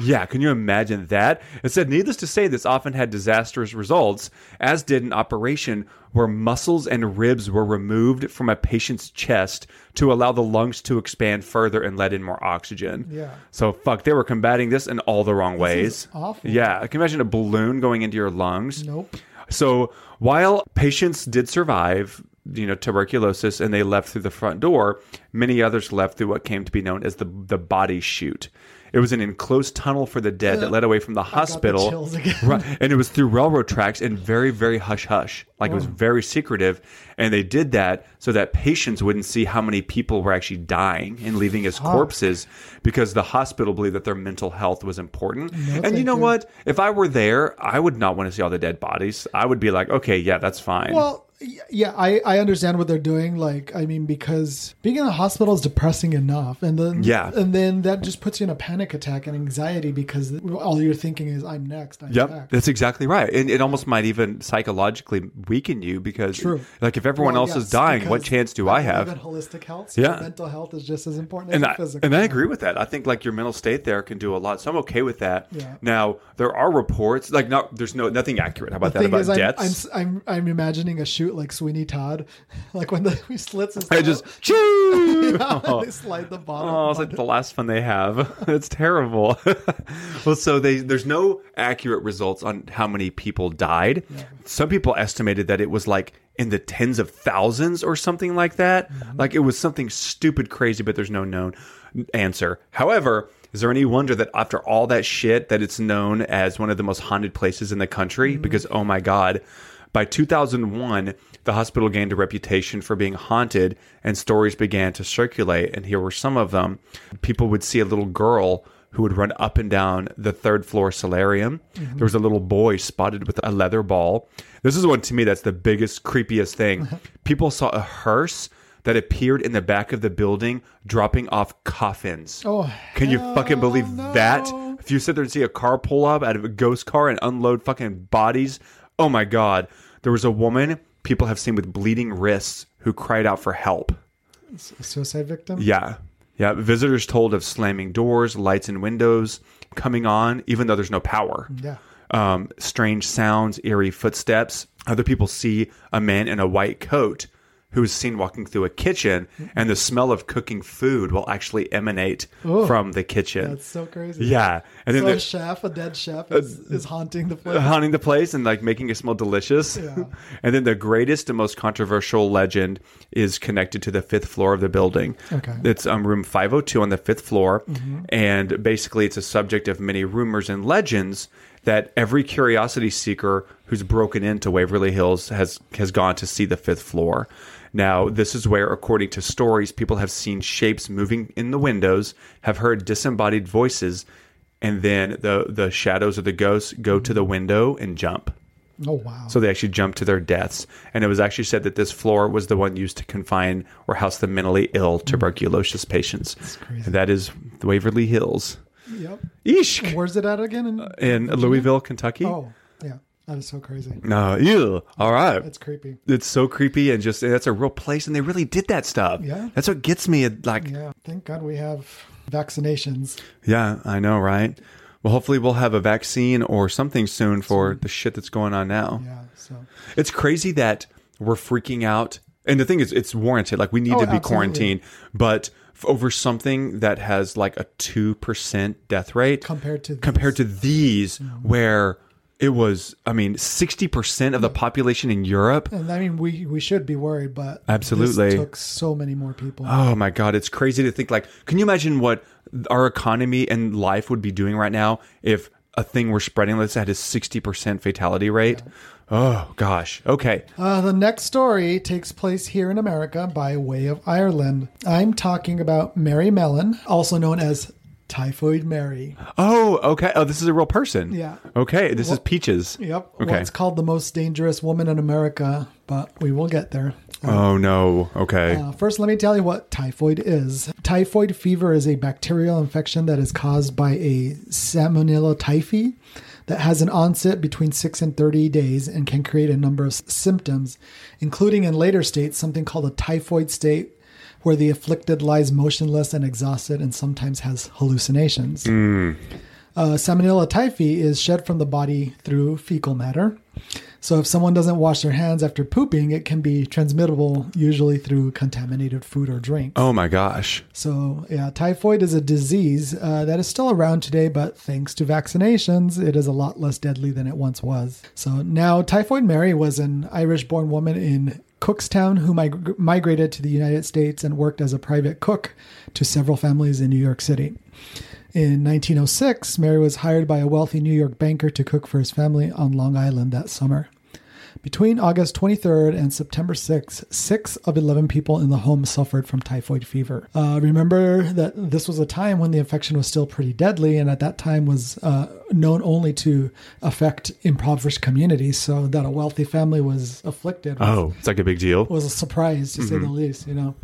Yeah, can you imagine that? It said, needless to say, this often had disastrous results, as did an operation where muscles and ribs were removed from a patient's chest to allow the lungs to expand further and let in more oxygen. Yeah. So, fuck, they were combating this in all the wrong ways. awful. Yeah, can you imagine a balloon going into your lungs? nope. So while patients did survive, you know, tuberculosis and they left through the front door, many others left through what came to be known as the the body chute. It was an enclosed tunnel for the dead that led away from the the hospital. again. Right. And it was through railroad tracks and very, very hush hush. Like it was oh. very secretive. And they did that so that patients wouldn't see how many people were actually dying and leaving as corpses because the hospital believed that their mental health was important. and you know you. what? If I were there, I would not want to see all the dead bodies. I would be like, okay, yeah, that's fine. Well, yeah, I, I understand what they're doing. Like, I mean, because being in the hospital is depressing enough, and then Yeah. and then that just puts you in a panic attack and anxiety because all you're thinking is, "I'm next." I'm Yep, next. that's exactly right. And it almost might even psychologically weaken you because, True. like, if everyone Well, else is dying, what chance do I have? holistic health. So Yeah. mental health is just as important as and your I, physical. and I agree with that. I think like your mental state there can do a lot. So I'm okay with that. Yeah. Now there are reports like not there's no nothing accurate. How about The that about is, I'm, deaths? I'm, I'm I'm imagining a shoot like Sweeney Todd, [LAUGHS] like when the [LAUGHS] he slits his I just [LAUGHS] choo. they slide the bottom. Oh, it's like the last fun they have. it's terrible. well, so they there's no accurate results on how many people died. Some people estimated that it was like in the tens of thousands or something like that. Mm-hmm. Like it was something stupid crazy, but there's no known answer. However, is there any wonder that after all that shit that it's known as one of the most haunted places in the country? Mm-hmm. Because oh my god, by 2001, the hospital gained a reputation for being haunted, and stories began to circulate. And here were some of them. People would see a little girl who would run up and down the third floor solarium. Mm-hmm. There was a little boy spotted with a leather ball. This is one to me that's the biggest, creepiest thing. [LAUGHS] People saw a hearse that appeared in the back of the building dropping off coffins. Oh, Can you fucking believe hell that? If you sit there and see a car pull up out of a ghost car and unload fucking bodies, oh my god. There was a woman people have seen with bleeding wrists who cried out for help. A suicide victim. Yeah. Yeah. Visitors told of slamming doors, lights and windows coming on, even though there's no power. Yeah. Um, strange sounds, eerie footsteps. Other people see a man in a white coat who is seen walking through a kitchen, and the smell of cooking food will actually emanate Oh, from the kitchen. That's so crazy. Yeah. And then So a the, chef, a dead chef, is, is haunting the place. haunting the place and like making it smell delicious. Yeah. [LAUGHS] and then the greatest and most controversial legend is connected to the fifth floor of the building. Okay. Mm-hmm. It's um, room 502 on the fifth floor. And basically, it's a subject of many rumors and legends that every curiosity seeker who's broken into Waverly Hills has, has gone to see the fifth floor. Now, this is where, according to stories, people have seen shapes moving in the windows, have heard disembodied voices, and then the the shadows of the ghosts go to the window and jump. Oh wow. So they actually jump to their deaths. And it was actually said that this floor was the one used to confine or house the mentally ill mm. tuberculosis patients. And that is the Waverly Hills. yep. Eesh. Where's it at again? In, In Louisville, Kentucky. oh. That is so crazy. No, ew. All right. That's creepy. It's so creepy and just that's a real place and they really did that stuff. Yeah. That's what gets me like Yeah. Thank God we have vaccinations. Yeah, I know, right? Well, hopefully we'll have a vaccine or something soon for the shit that's going on now. Yeah. So It's crazy that we're freaking out. And the thing is, it's warranted. Like, we need Oh, to be absolutely. quarantined. But over something that has like a 2% death rate compared to compared to these, Mm-hmm. where it was, I mean, 60% of the population in Europe. And I mean, we we should be worried, but Absolutely. took so many more people. Oh my God, it's crazy to think. Like, can you imagine what our economy and life would be doing right now if a thing were spreading that's had a 60% fatality rate? Oh gosh. Okay. Uh, the next story takes place here in America by way of Ireland. I'm talking about Mary Mallon, also known as Typhoid Mary. Oh, okay. Oh, this is a real person. Yeah. Okay. This is Peaches. Yep. Okay. It's called the most dangerous woman in America, but we will get there. Oh no. Okay. Uh, first, let me tell you what typhoid is. Typhoid fever is a bacterial infection that is caused by a Salmonella typhi that has an onset between 6 and 30 days and can create a number of symptoms, including in later states something called a typhoid state where the afflicted lies motionless and exhausted and sometimes has hallucinations. Uh, Salmonella typhi is shed from the body through fecal matter. So if someone doesn't wash their hands after pooping, it can be transmittable usually through contaminated food or drink. oh my gosh. So yeah, typhoid is a disease uh, that is still around today, but thanks to vaccinations, it is a lot less deadly than it once was. So now, Typhoid Mary was an Irish-born woman in Cookstown who mig- migrated to the United States and worked as a private cook to several families in New York City. In 1906, Mary was hired by a wealthy New York banker to cook for his family on Long Island that summer. Between August 23rd and September 6th, six of 11 people in the home suffered from typhoid fever. Uh, remember that this was a time when the infection was still pretty deadly, and at that time was uh, known only to affect impoverished communities. So that a wealthy family was afflicted was, Oh, it's like a big deal. was a surprise, to say the least. You know.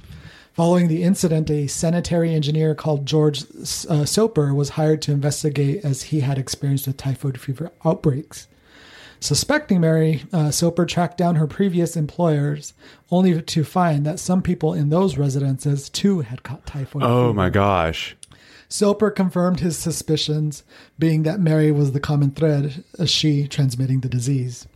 Following the incident, a sanitary engineer called George uh, Soper was hired to investigate as he had experienced with typhoid fever outbreaks. Suspecting Mary, uh, Soper tracked down her previous employers, only to find that some people in those residences too had caught typhoid. Oh fever. my gosh. Soper confirmed his suspicions, being that Mary was the common thread, as she transmitting the disease.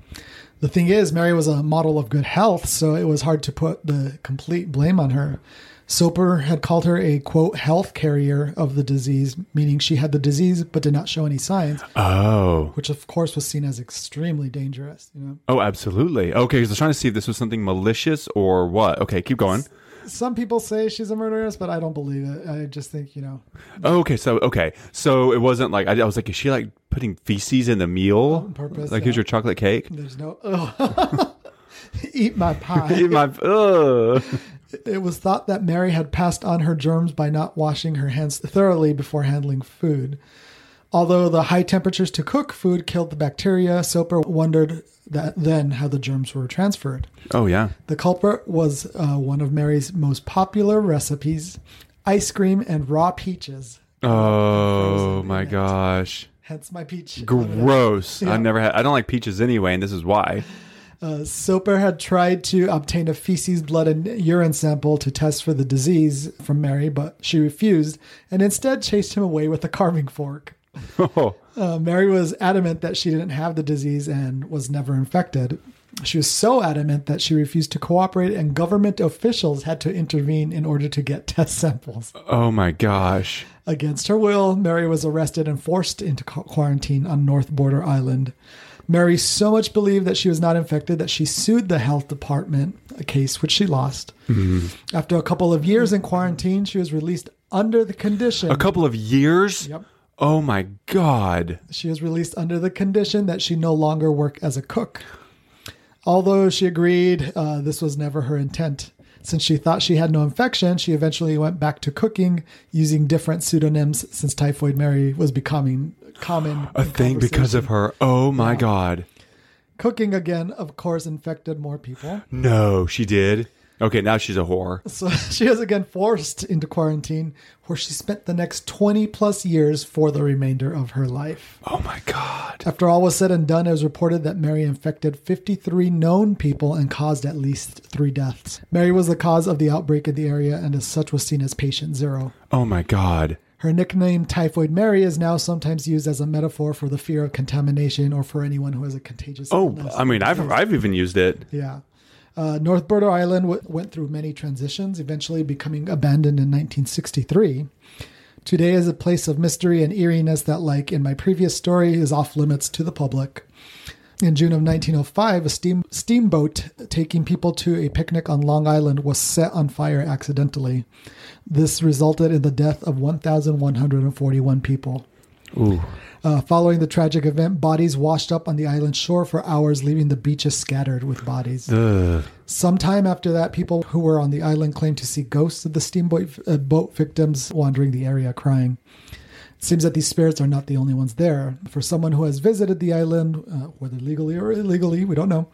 The thing is, Mary was a model of good health, so it was hard to put the complete blame on her. Soper had called her a quote health carrier of the disease, meaning she had the disease but did not show any signs, Oh. which of course was seen as extremely dangerous. You know, Oh, absolutely. Okay, because I was trying to see if this was something malicious or what. Okay, keep going. some people say she's a murderess, but I don't believe it. I just think you know, Oh, okay, so okay, so it wasn't like I, I was like, is she like putting feces in the meal? On purpose, Like, here's yeah. your chocolate cake. there's no. [LAUGHS] Eat my pie. [LAUGHS] Eat my. Ugh. It was thought that Mary had passed on her germs by not washing her hands thoroughly before handling food. Although the high temperatures to cook food killed the bacteria, Soper wondered that then how the germs were transferred. Oh yeah. The culprit was uh, one of Mary's most popular recipes ice cream and raw peaches. Oh my gosh. Hence my peach. Gross. Yeah. I never had. I don't like peaches anyway, and this is why. Uh, Soper had tried to obtain a feces, blood, and urine sample to test for the disease from Mary, but she refused and instead chased him away with a carving fork. Oh. [LAUGHS] Uh, Mary was adamant that she didn't have the disease and was never infected. She was so adamant that she refused to cooperate, and government officials had to intervene in order to get [LAUGHS] test samples. Oh my gosh. Against her will, Mary was arrested and forced into quarantine on North Brother Island. Mary so much believed that she was not infected that she sued the health department, a case which she lost. After a couple of years in quarantine, she was released under the condition. A couple of years. Yep. Oh my god. She was released under the condition that she no longer work as a cook. Although she agreed uh, this was never her intent. Since she thought she had no infection, she eventually went back to cooking using different pseudonyms since Typhoid Mary was becoming common. A thing because of her. Oh my god. Cooking again, of course, infected more people. No, she did. Okay, now she's a whore. So [LAUGHS] she was again forced into quarantine, where she spent the next 20 plus years for the remainder of her life. Oh my god. After all was said and done, it was reported that Mary infected 53 known people and caused at least three deaths. Mary was the cause of the outbreak in the area and as such was seen as patient zero. Oh my god. Her nickname Typhoid Mary is now sometimes used as a metaphor for the fear of contamination or for anyone who has a contagious Oh, illness. I mean, I've I've even used it. Yeah. Uh, North Brother Island w- went through many transitions, eventually becoming abandoned in 1963. Today is a place of mystery and eeriness that, like in my previous story, is off limits to the public. In June of 1905, a steam, steamboat taking people to a picnic on Long Island was set on fire accidentally. This resulted in the death of 1,141 people. Ooh. Uh, following the tragic event, bodies washed up on the island shore for hours, leaving the beaches scattered with bodies. Ugh. Sometime after that, people who were on the island claimed to see ghosts of the steamboat uh, boat victims wandering the area crying. It seems that these spirits are not the only ones there. For someone who has visited the island, uh, whether legally or illegally, we don't know,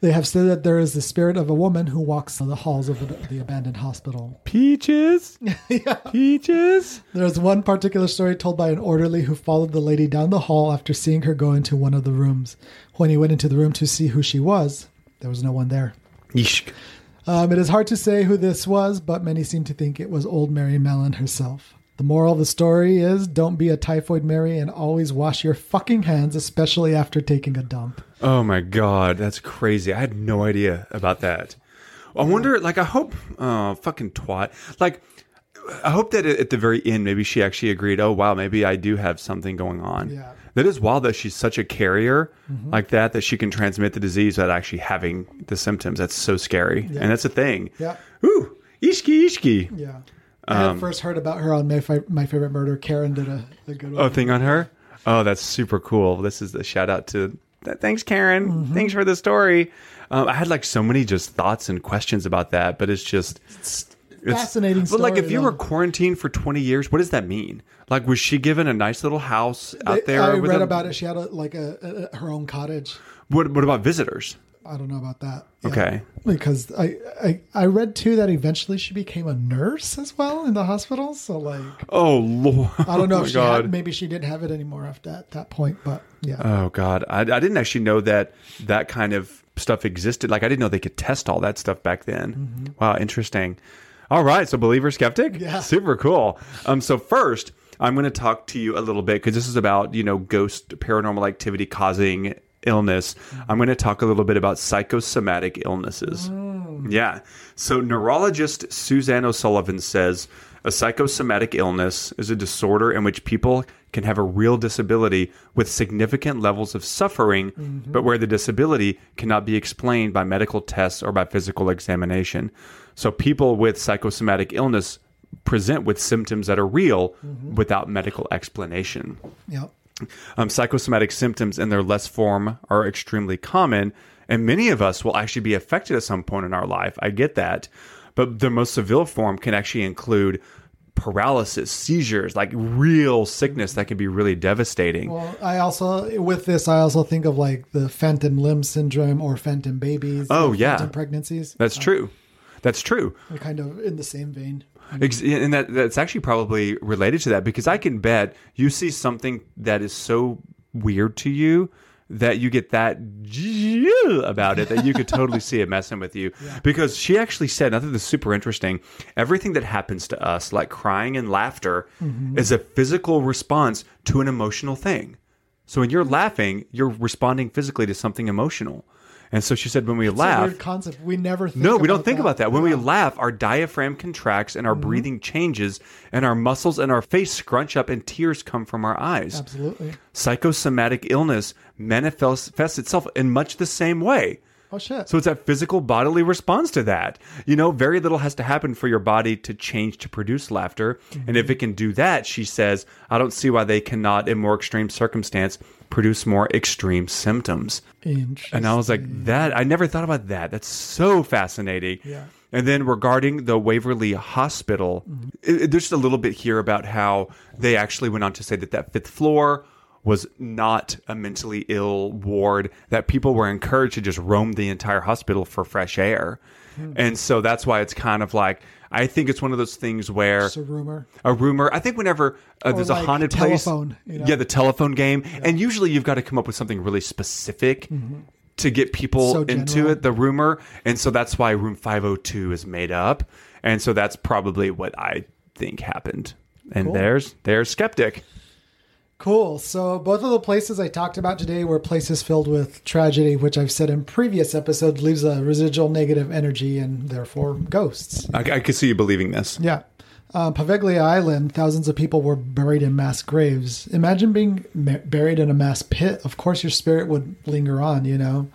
they have said that there is the spirit of a woman who walks the halls of the, the abandoned hospital. Peaches. [LAUGHS] Peaches. There's one particular story told by an orderly who followed the lady down the hall after seeing her go into one of the rooms. When he went into the room to see who she was, there was no one there. Yeesh. Um, it is hard to say who this was, but many seem to think it was old Mary Mallon herself. The moral of the story is don't be a typhoid Mary and always wash your fucking hands, especially after taking a dump. Oh my god, that's crazy. I had no idea about that. I wonder, like, I hope, uh, fucking twat. Like, I hope that at the very end, maybe she actually agreed. Oh wow, maybe I do have something going on. Yeah. That is wild that she's such a carrier like that that she can transmit the disease without actually having the symptoms. That's so scary, and that's a thing. Yeah. Ooh, ishki ishki. Yeah. I Um, first heard about her on my, Fi- my favorite murder. Karen did a, a good one. Oh, thing on her? Oh, that's super cool. This is a shout out to th- thanks, Karen. Mm-hmm. Thanks for the story. Um, I had like so many just thoughts and questions about that, but it's just it's, fascinating But like, if you were quarantined for twenty years, what does that mean? Like, was she given a nice little house out They- there? I read a- about it. She had a, like a, a, her own cottage. What What about visitors? I don't know about that. Okay. Because I, I I read too that eventually she became a nurse as well in the hospital. So like Oh Lord! I don't know Oh, if she God. had, maybe she didn't have it anymore after that, that point, but yeah. Oh God, I, I didn't actually know that that kind of stuff existed. Like I didn't know they could test all that stuff back then. Wow, interesting. All right, so believer skeptic, Mm-hmm. Yeah. [LAUGHS] super cool. Um, so first, I'm going to talk to you a little bit because this is about you know ghost paranormal activity causing illness. I'm going to talk a little bit about psychosomatic illnesses. Oh. Yeah. So neurologist Suzanne O'Sullivan says a psychosomatic illness is a disorder in which people can have a real disability with significant levels of suffering, mm-hmm. but where the disability cannot be explained by medical tests or by physical examination. So people with psychosomatic illness present with symptoms that are real mm-hmm. without medical explanation. Yep. Um, psychosomatic symptoms in their less form are extremely common, and many of us will actually be affected at some point in our life. I get that. But the most severe form can actually include paralysis, seizures, like real sickness that can be really devastating. Well, I also with this I also think of like the phantom limb syndrome or phantom babies. Oh, yeah. phantom pregnancies. That's true. That's true. Kind of in the same vein. Ex- mm-hmm. and that that's actually probably related to that because I can bet you see something that is so weird to you that you get that about it that you could totally [LAUGHS] see it messing with you. Because she actually said nothing that's super interesting everything that happens to us like crying and laughter mm-hmm. is a physical response to an emotional thing. So when you're mm-hmm. laughing you're responding physically to something emotional and so she said when we It's a laugh weird concept. We never think no, we don't think about that. When we Yeah. Mm-hmm. laugh, our diaphragm contracts and our breathing changes, and our muscles and our face scrunch up, and tears come from our eyes. Absolutely. Psychosomatic illness manifests itself in much the same way. Oh shit. So it's that physical bodily response to that. You know, very little has to happen for your body to change to produce laughter. And if mm-hmm. it can do that, she says, I don't see why they cannot, in more extreme circumstance, produce more extreme symptoms. And I was like, that I never thought about that. That's so fascinating. Yeah. And then regarding the Waverly Hospital, mm-hmm. it- it- there's just a little bit here about how they actually went on to say that that fifth floor was not a mentally ill ward, that people were encouraged to just roam the entire hospital for fresh air. And so that's why it's kind of like, I think it's one of those things where Just a rumor. a rumor. I think whenever uh, there's like a haunted telephone, place, you know? yeah, the telephone game, and usually you've got to come up with something really specific to get people So into it. The rumor, and so that's why Room 502 is made up, and so that's probably what I think happened. And Cool. there's there's skeptic. Cool. So both of the places I talked about today were places filled with tragedy, which I've said in previous episodes leaves a residual negative energy and therefore ghosts. I, I could see you believing this. Yeah. Uh, Poveglia Island, thousands of people were buried in mass graves. Imagine being ma- buried in a mass pit. Of course, your spirit would linger on, you know.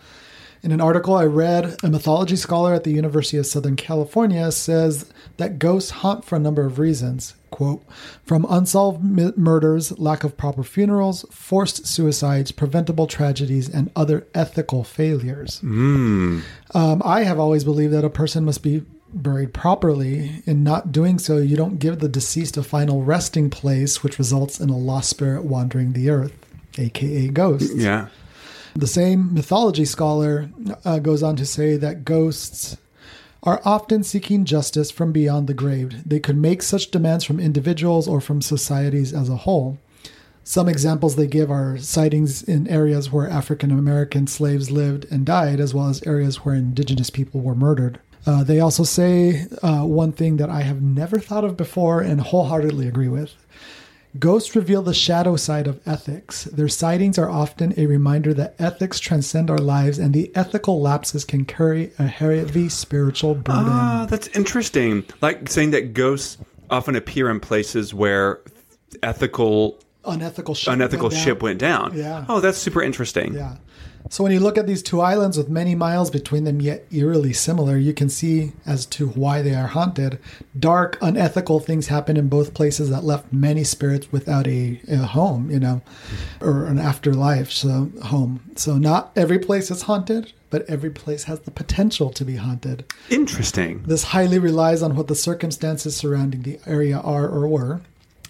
In an article I read, a mythology scholar at the University of Southern California says that ghosts haunt for a number of reasons. Quote, from unsolved mi- murders, lack of proper funerals, forced suicides, preventable tragedies, and other ethical failures. Um, I have always believed that a person must be buried properly. In not doing so, you don't give the deceased a final resting place, which results in a lost spirit wandering the earth, aka ghosts. Yeah. The same mythology scholar uh, goes on to say that ghosts are often seeking justice from beyond the grave. They could make such demands from individuals or from societies as a whole. Some examples they give are sightings in areas where African American slaves lived and died, as well as areas where indigenous people were murdered. Uh, they also say uh, one thing that I have never thought of before and wholeheartedly agree with. Ghosts reveal the shadow side of ethics. Their sightings are often a reminder that ethics transcend our lives and the ethical lapses can carry a heavy spiritual burden. Ah, that's interesting. Like saying that ghosts often appear in places where ethical unethical ship. unethical went down. ship went down. Yeah. Oh, that's super interesting. Yeah. So when you look at these two islands with many miles between them yet eerily similar, you can see as to why they are haunted. Dark, unethical things happen in both places that left many spirits without a, a home, you know, or an afterlife, so home. So not every place is haunted, but every place has the potential to be haunted. Interesting. This highly relies on what the circumstances surrounding the area are or were.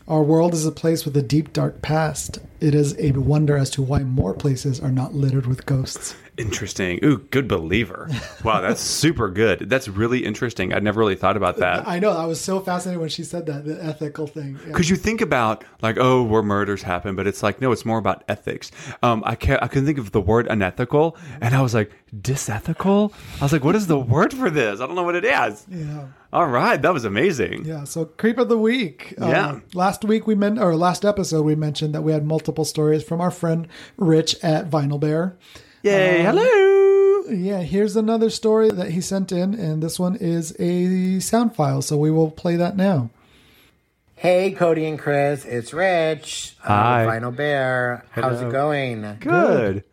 Our world is a place with a deep, dark past. It is a wonder as to why more places are not littered with ghosts. Interesting. Ooh, good believer. Wow, that's [LAUGHS] super good. That's really interesting. I'd never really thought about that. I know. I was so fascinated when she said that, the ethical thing. Yeah. Because you think about like, oh, where murders happen, but it's like, no, it's more about ethics. Um, I can't, I couldn't think of the word unethical, and I was like, disethical. I was like, what is the word for this? I don't know what it is. Yeah. All right, that was amazing. Yeah, so creep of the week. Uh, Yeah. last week we meant, or last episode we mentioned that we had multiple stories from our friend Rich at Vinyl Bear. Yay! Um, hello. Yeah, here's another story that he sent in, and this one is a sound file, so we will play that now. Hey, Cody and Chris, it's Rich. uh, Hi. Vinyl Bear. How's it going? Good.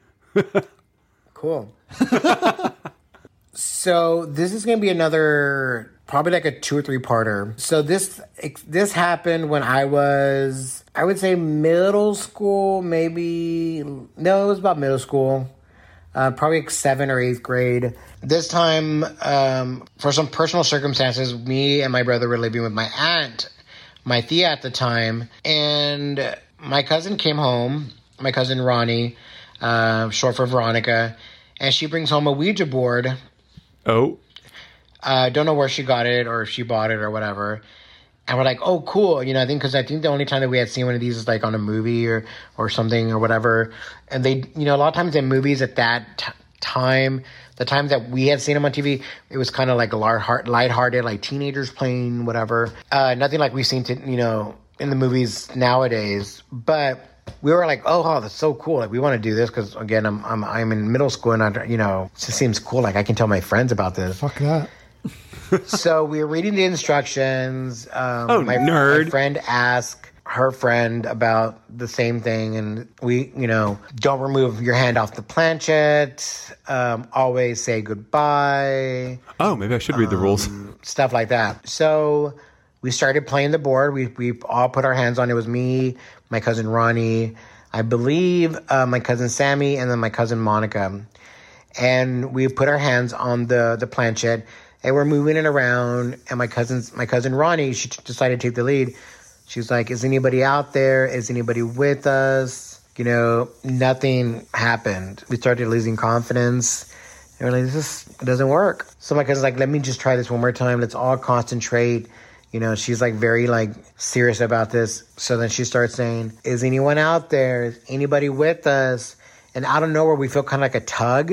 Cool. [LAUGHS] so this is going to be another, probably like a two or three parter. So this this happened when I was, I would say middle school, maybe. No, it was about middle school. Uh, probably like seventh or eighth grade. This time, um, for some personal circumstances, me and my brother were living with my aunt, my Thea at the time, and my cousin came home. My cousin Ronnie, uh, short for Veronica, and she brings home a Ouija board. Oh, I uh, don't know where she got it or if she bought it or whatever. And we're like, oh, cool. You know, I think because I think the only time that we had seen one of these is like on a movie or, or something or whatever. And they, you know, a lot of times in movies at that t- time, the times that we had seen them on TV, it was kind of like light lighthearted, like teenagers playing whatever. Uh, nothing like we've seen, to, you know, in the movies nowadays. But we were like, oh, oh, that's so cool. Like, we want to do this because, again, I'm, I'm, I'm in middle school and, I, you know, it just seems cool. Like, I can tell my friends about this Fuck that. So we were reading the instructions. Um, Oh, my, nerd. My friend asked her friend about the same thing, and we, you know, don't remove your hand off the planchette Um, always say goodbye. oh, maybe I should read the rules. Stuff like that. So we started playing the board. We we all put our hands on. It was me, my cousin Ronnie, I believe uh, my cousin Sammy, and then my cousin Monica. And we put our hands on the the planchette, and we're moving it around. And my cousin's my cousin Ronnie, she t- decided to take the lead. She was like, "Is anybody out there? Is anybody with us?" You know, nothing happened. We started losing confidence. And we're like, this is, doesn't work. So my cousin's like, let me just try this one more time. Let's all concentrate. You know, she's like very like serious about this. So then she starts saying, is anyone out there? Is anybody with us? And out of nowhere, we feel kind of like a tug.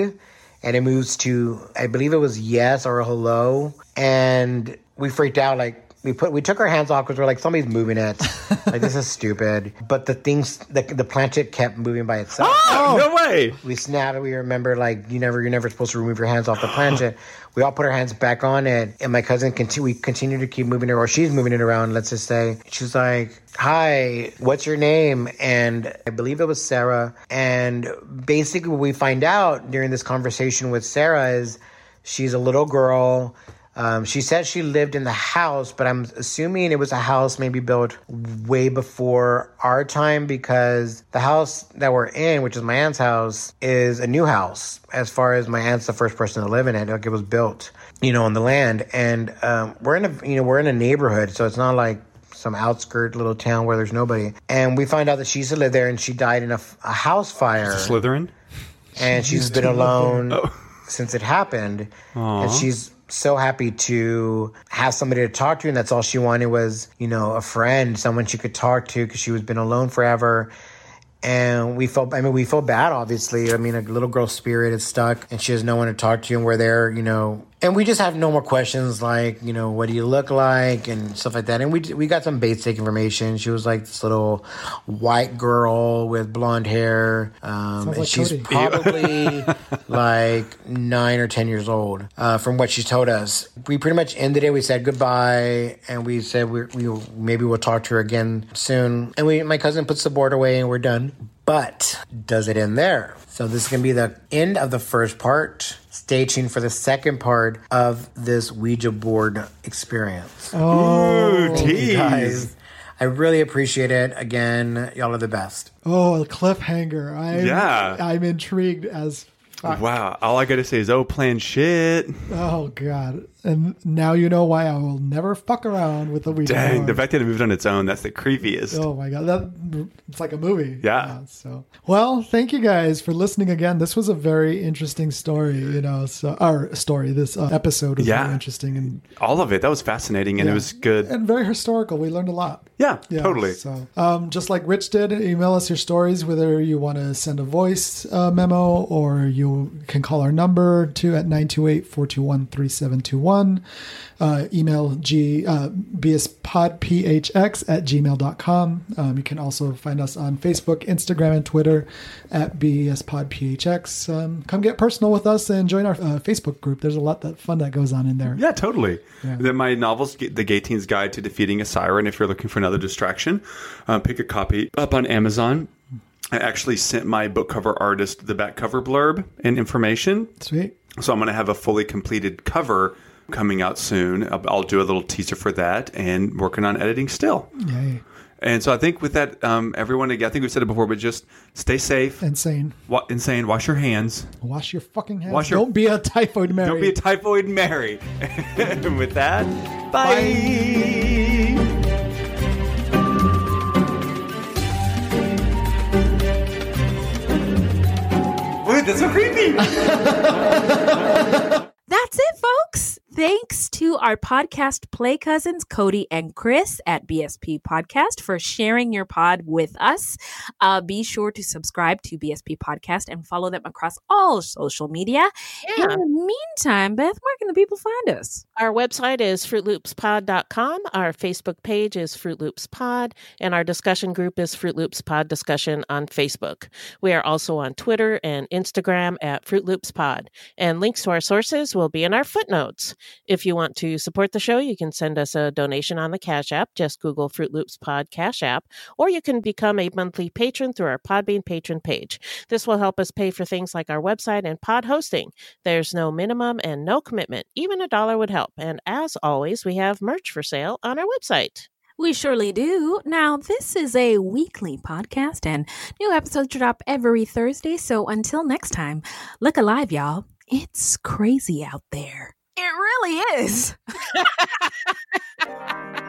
And it moves to, I believe it was yes or hello. And we freaked out. Like, we put we took our hands off because we're like somebody's moving it. [LAUGHS] Like this is stupid. But the things the, the planchette kept moving by itself. Oh, no oh. way. we snapped we remember like you never you're never supposed to remove your hands off the planchette [GASPS] we all put our hands back on it and my cousin continue we continue to keep moving it or she's moving it around let's just say. She's like hi what's your name? And i believe it was sarah. And basically what we find out during this conversation with sarah is she's a little girl um, she said she lived in the house, but I'm assuming it was a house maybe built way before our time because the house that we're in, which is my aunt's house, is a new house. As far as my aunt's the first person to live in it, like it was built, you know, on the land, and um, we're in a you know we're in a neighborhood, so it's not like some outskirt little town where there's nobody. And we find out that she used to live there, and she died in a, a house fire Slytherin. and she's been alone since it happened. Aw. And she's so happy to have somebody to talk to, and that's all she wanted was, you know, a friend, someone she could talk to because she was been alone forever. And we felt, I mean, we feel bad, obviously. I mean, a little girl's spirit is stuck and she has no one to talk to, and we're there, you know, and we just have no more questions like you know what do you look like and stuff like that. And we we got some basic information. She was like this little white girl with blonde hair um, and like she's Cody. probably [LAUGHS] like nine or ten years old uh, from what she told us. We pretty much ended it. We said goodbye and we said we, we maybe we'll talk to her again soon. And we my cousin puts the board away and we're done. But does it end there? So this is going to be the end of the first part stay tuned for the second part of this ouija board experience Oh, Thank tease. guys i really appreciate it again y'all are the best oh, a cliffhanger. I'm, Yeah. I'm intrigued as fuck. Wow. All I got to say is, oh, plan shit. Oh god! And now you know why I will never fuck around with the Ouija Dang. board. The fact that it moved on its own, that's the creepiest. Oh my god, that it's like a movie. Yeah. So well, thank you guys for listening again. This was a very interesting story, you know. So our story, this uh, episode was Yeah. very interesting and All of it. That was fascinating and it was good. and very historical. We learned a lot. Yeah, Yeah, totally. So, um, just like Rich did, email us your stories, whether you want to send a voice uh, memo or you can call our number to at 928 421 3721. Uh, email g uh, bspodphx at gmail.com. Um, you can also find us on Facebook, Instagram, and Twitter at bspodphx. Um, come get personal with us and join our uh, Facebook group. There's a lot that fun that goes on in there. Yeah, totally. Then my novels, The Gay Teen's Guide to Defeating a Siren. If you're looking for another distraction, uh, pick a copy up on Amazon. I actually sent my book cover artist the back cover blurb and information. Sweet. So I'm going to have a fully completed cover coming out soon. I'll, I'll do a little teaser for that and working on editing still. Yay. And so I think with that, um, everyone, again, I think we've said it before, but just stay safe. Insane. Wa- insane. Wash your hands. Wash your fucking hands. Wash your- Don't be a typhoid Mary. Don't be a typhoid Mary. and [LAUGHS] with that, bye. Wait, that's so creepy. [LAUGHS] That's it, folks. Thanks to our podcast play cousins, Cody and Chris at BSP Podcast for sharing your pod with us. Uh, be sure to subscribe to BSP Podcast and follow them across all social media. Yeah. In the meantime, Beth, where can the people find us? Our website is fruitloopspod.com. Our Facebook page is Fruit Loops Pod, and our discussion group is Fruit Loops Pod Discussion on Facebook. We are also on Twitter and Instagram at Fruit Loops Pod, and links to our sources will be in our footnotes. If you want to support the show, you can send us a donation on the Cash App. Just Google Fruit Loops Pod Cash App, or you can become a monthly patron through our Podbean patron page. This will help us pay for things like our website and pod hosting. There's no minimum and no commitment. Even a dollar would help. And as always, we have merch for sale on our website. We surely do. Now, this is a weekly podcast, and new episodes drop every Thursday. So until next time, look alive, y'all. It's crazy out there. It really is. [LAUGHS]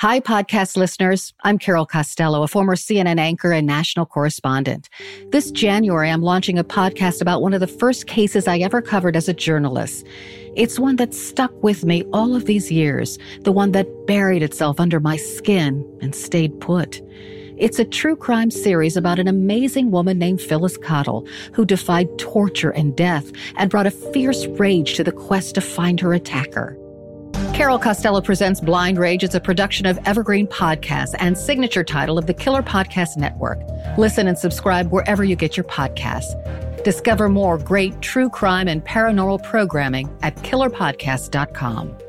Hi, podcast listeners. I'm Carol Costello, a former CNN anchor and national correspondent. This January, I'm launching a podcast about one of the first cases I ever covered as a journalist. It's one that stuck with me all of these years, the one that buried itself under my skin and stayed put. It's a true crime series about an amazing woman named Phyllis Cottle who defied torture and death and brought a fierce rage to the quest to find her attacker. Carol Costello presents Blind Rage. It's a production of Evergreen Podcasts and signature title of the Killer Podcast Network. Listen and subscribe wherever you get your podcasts. Discover more great true crime and paranormal programming at killerpodcast.com.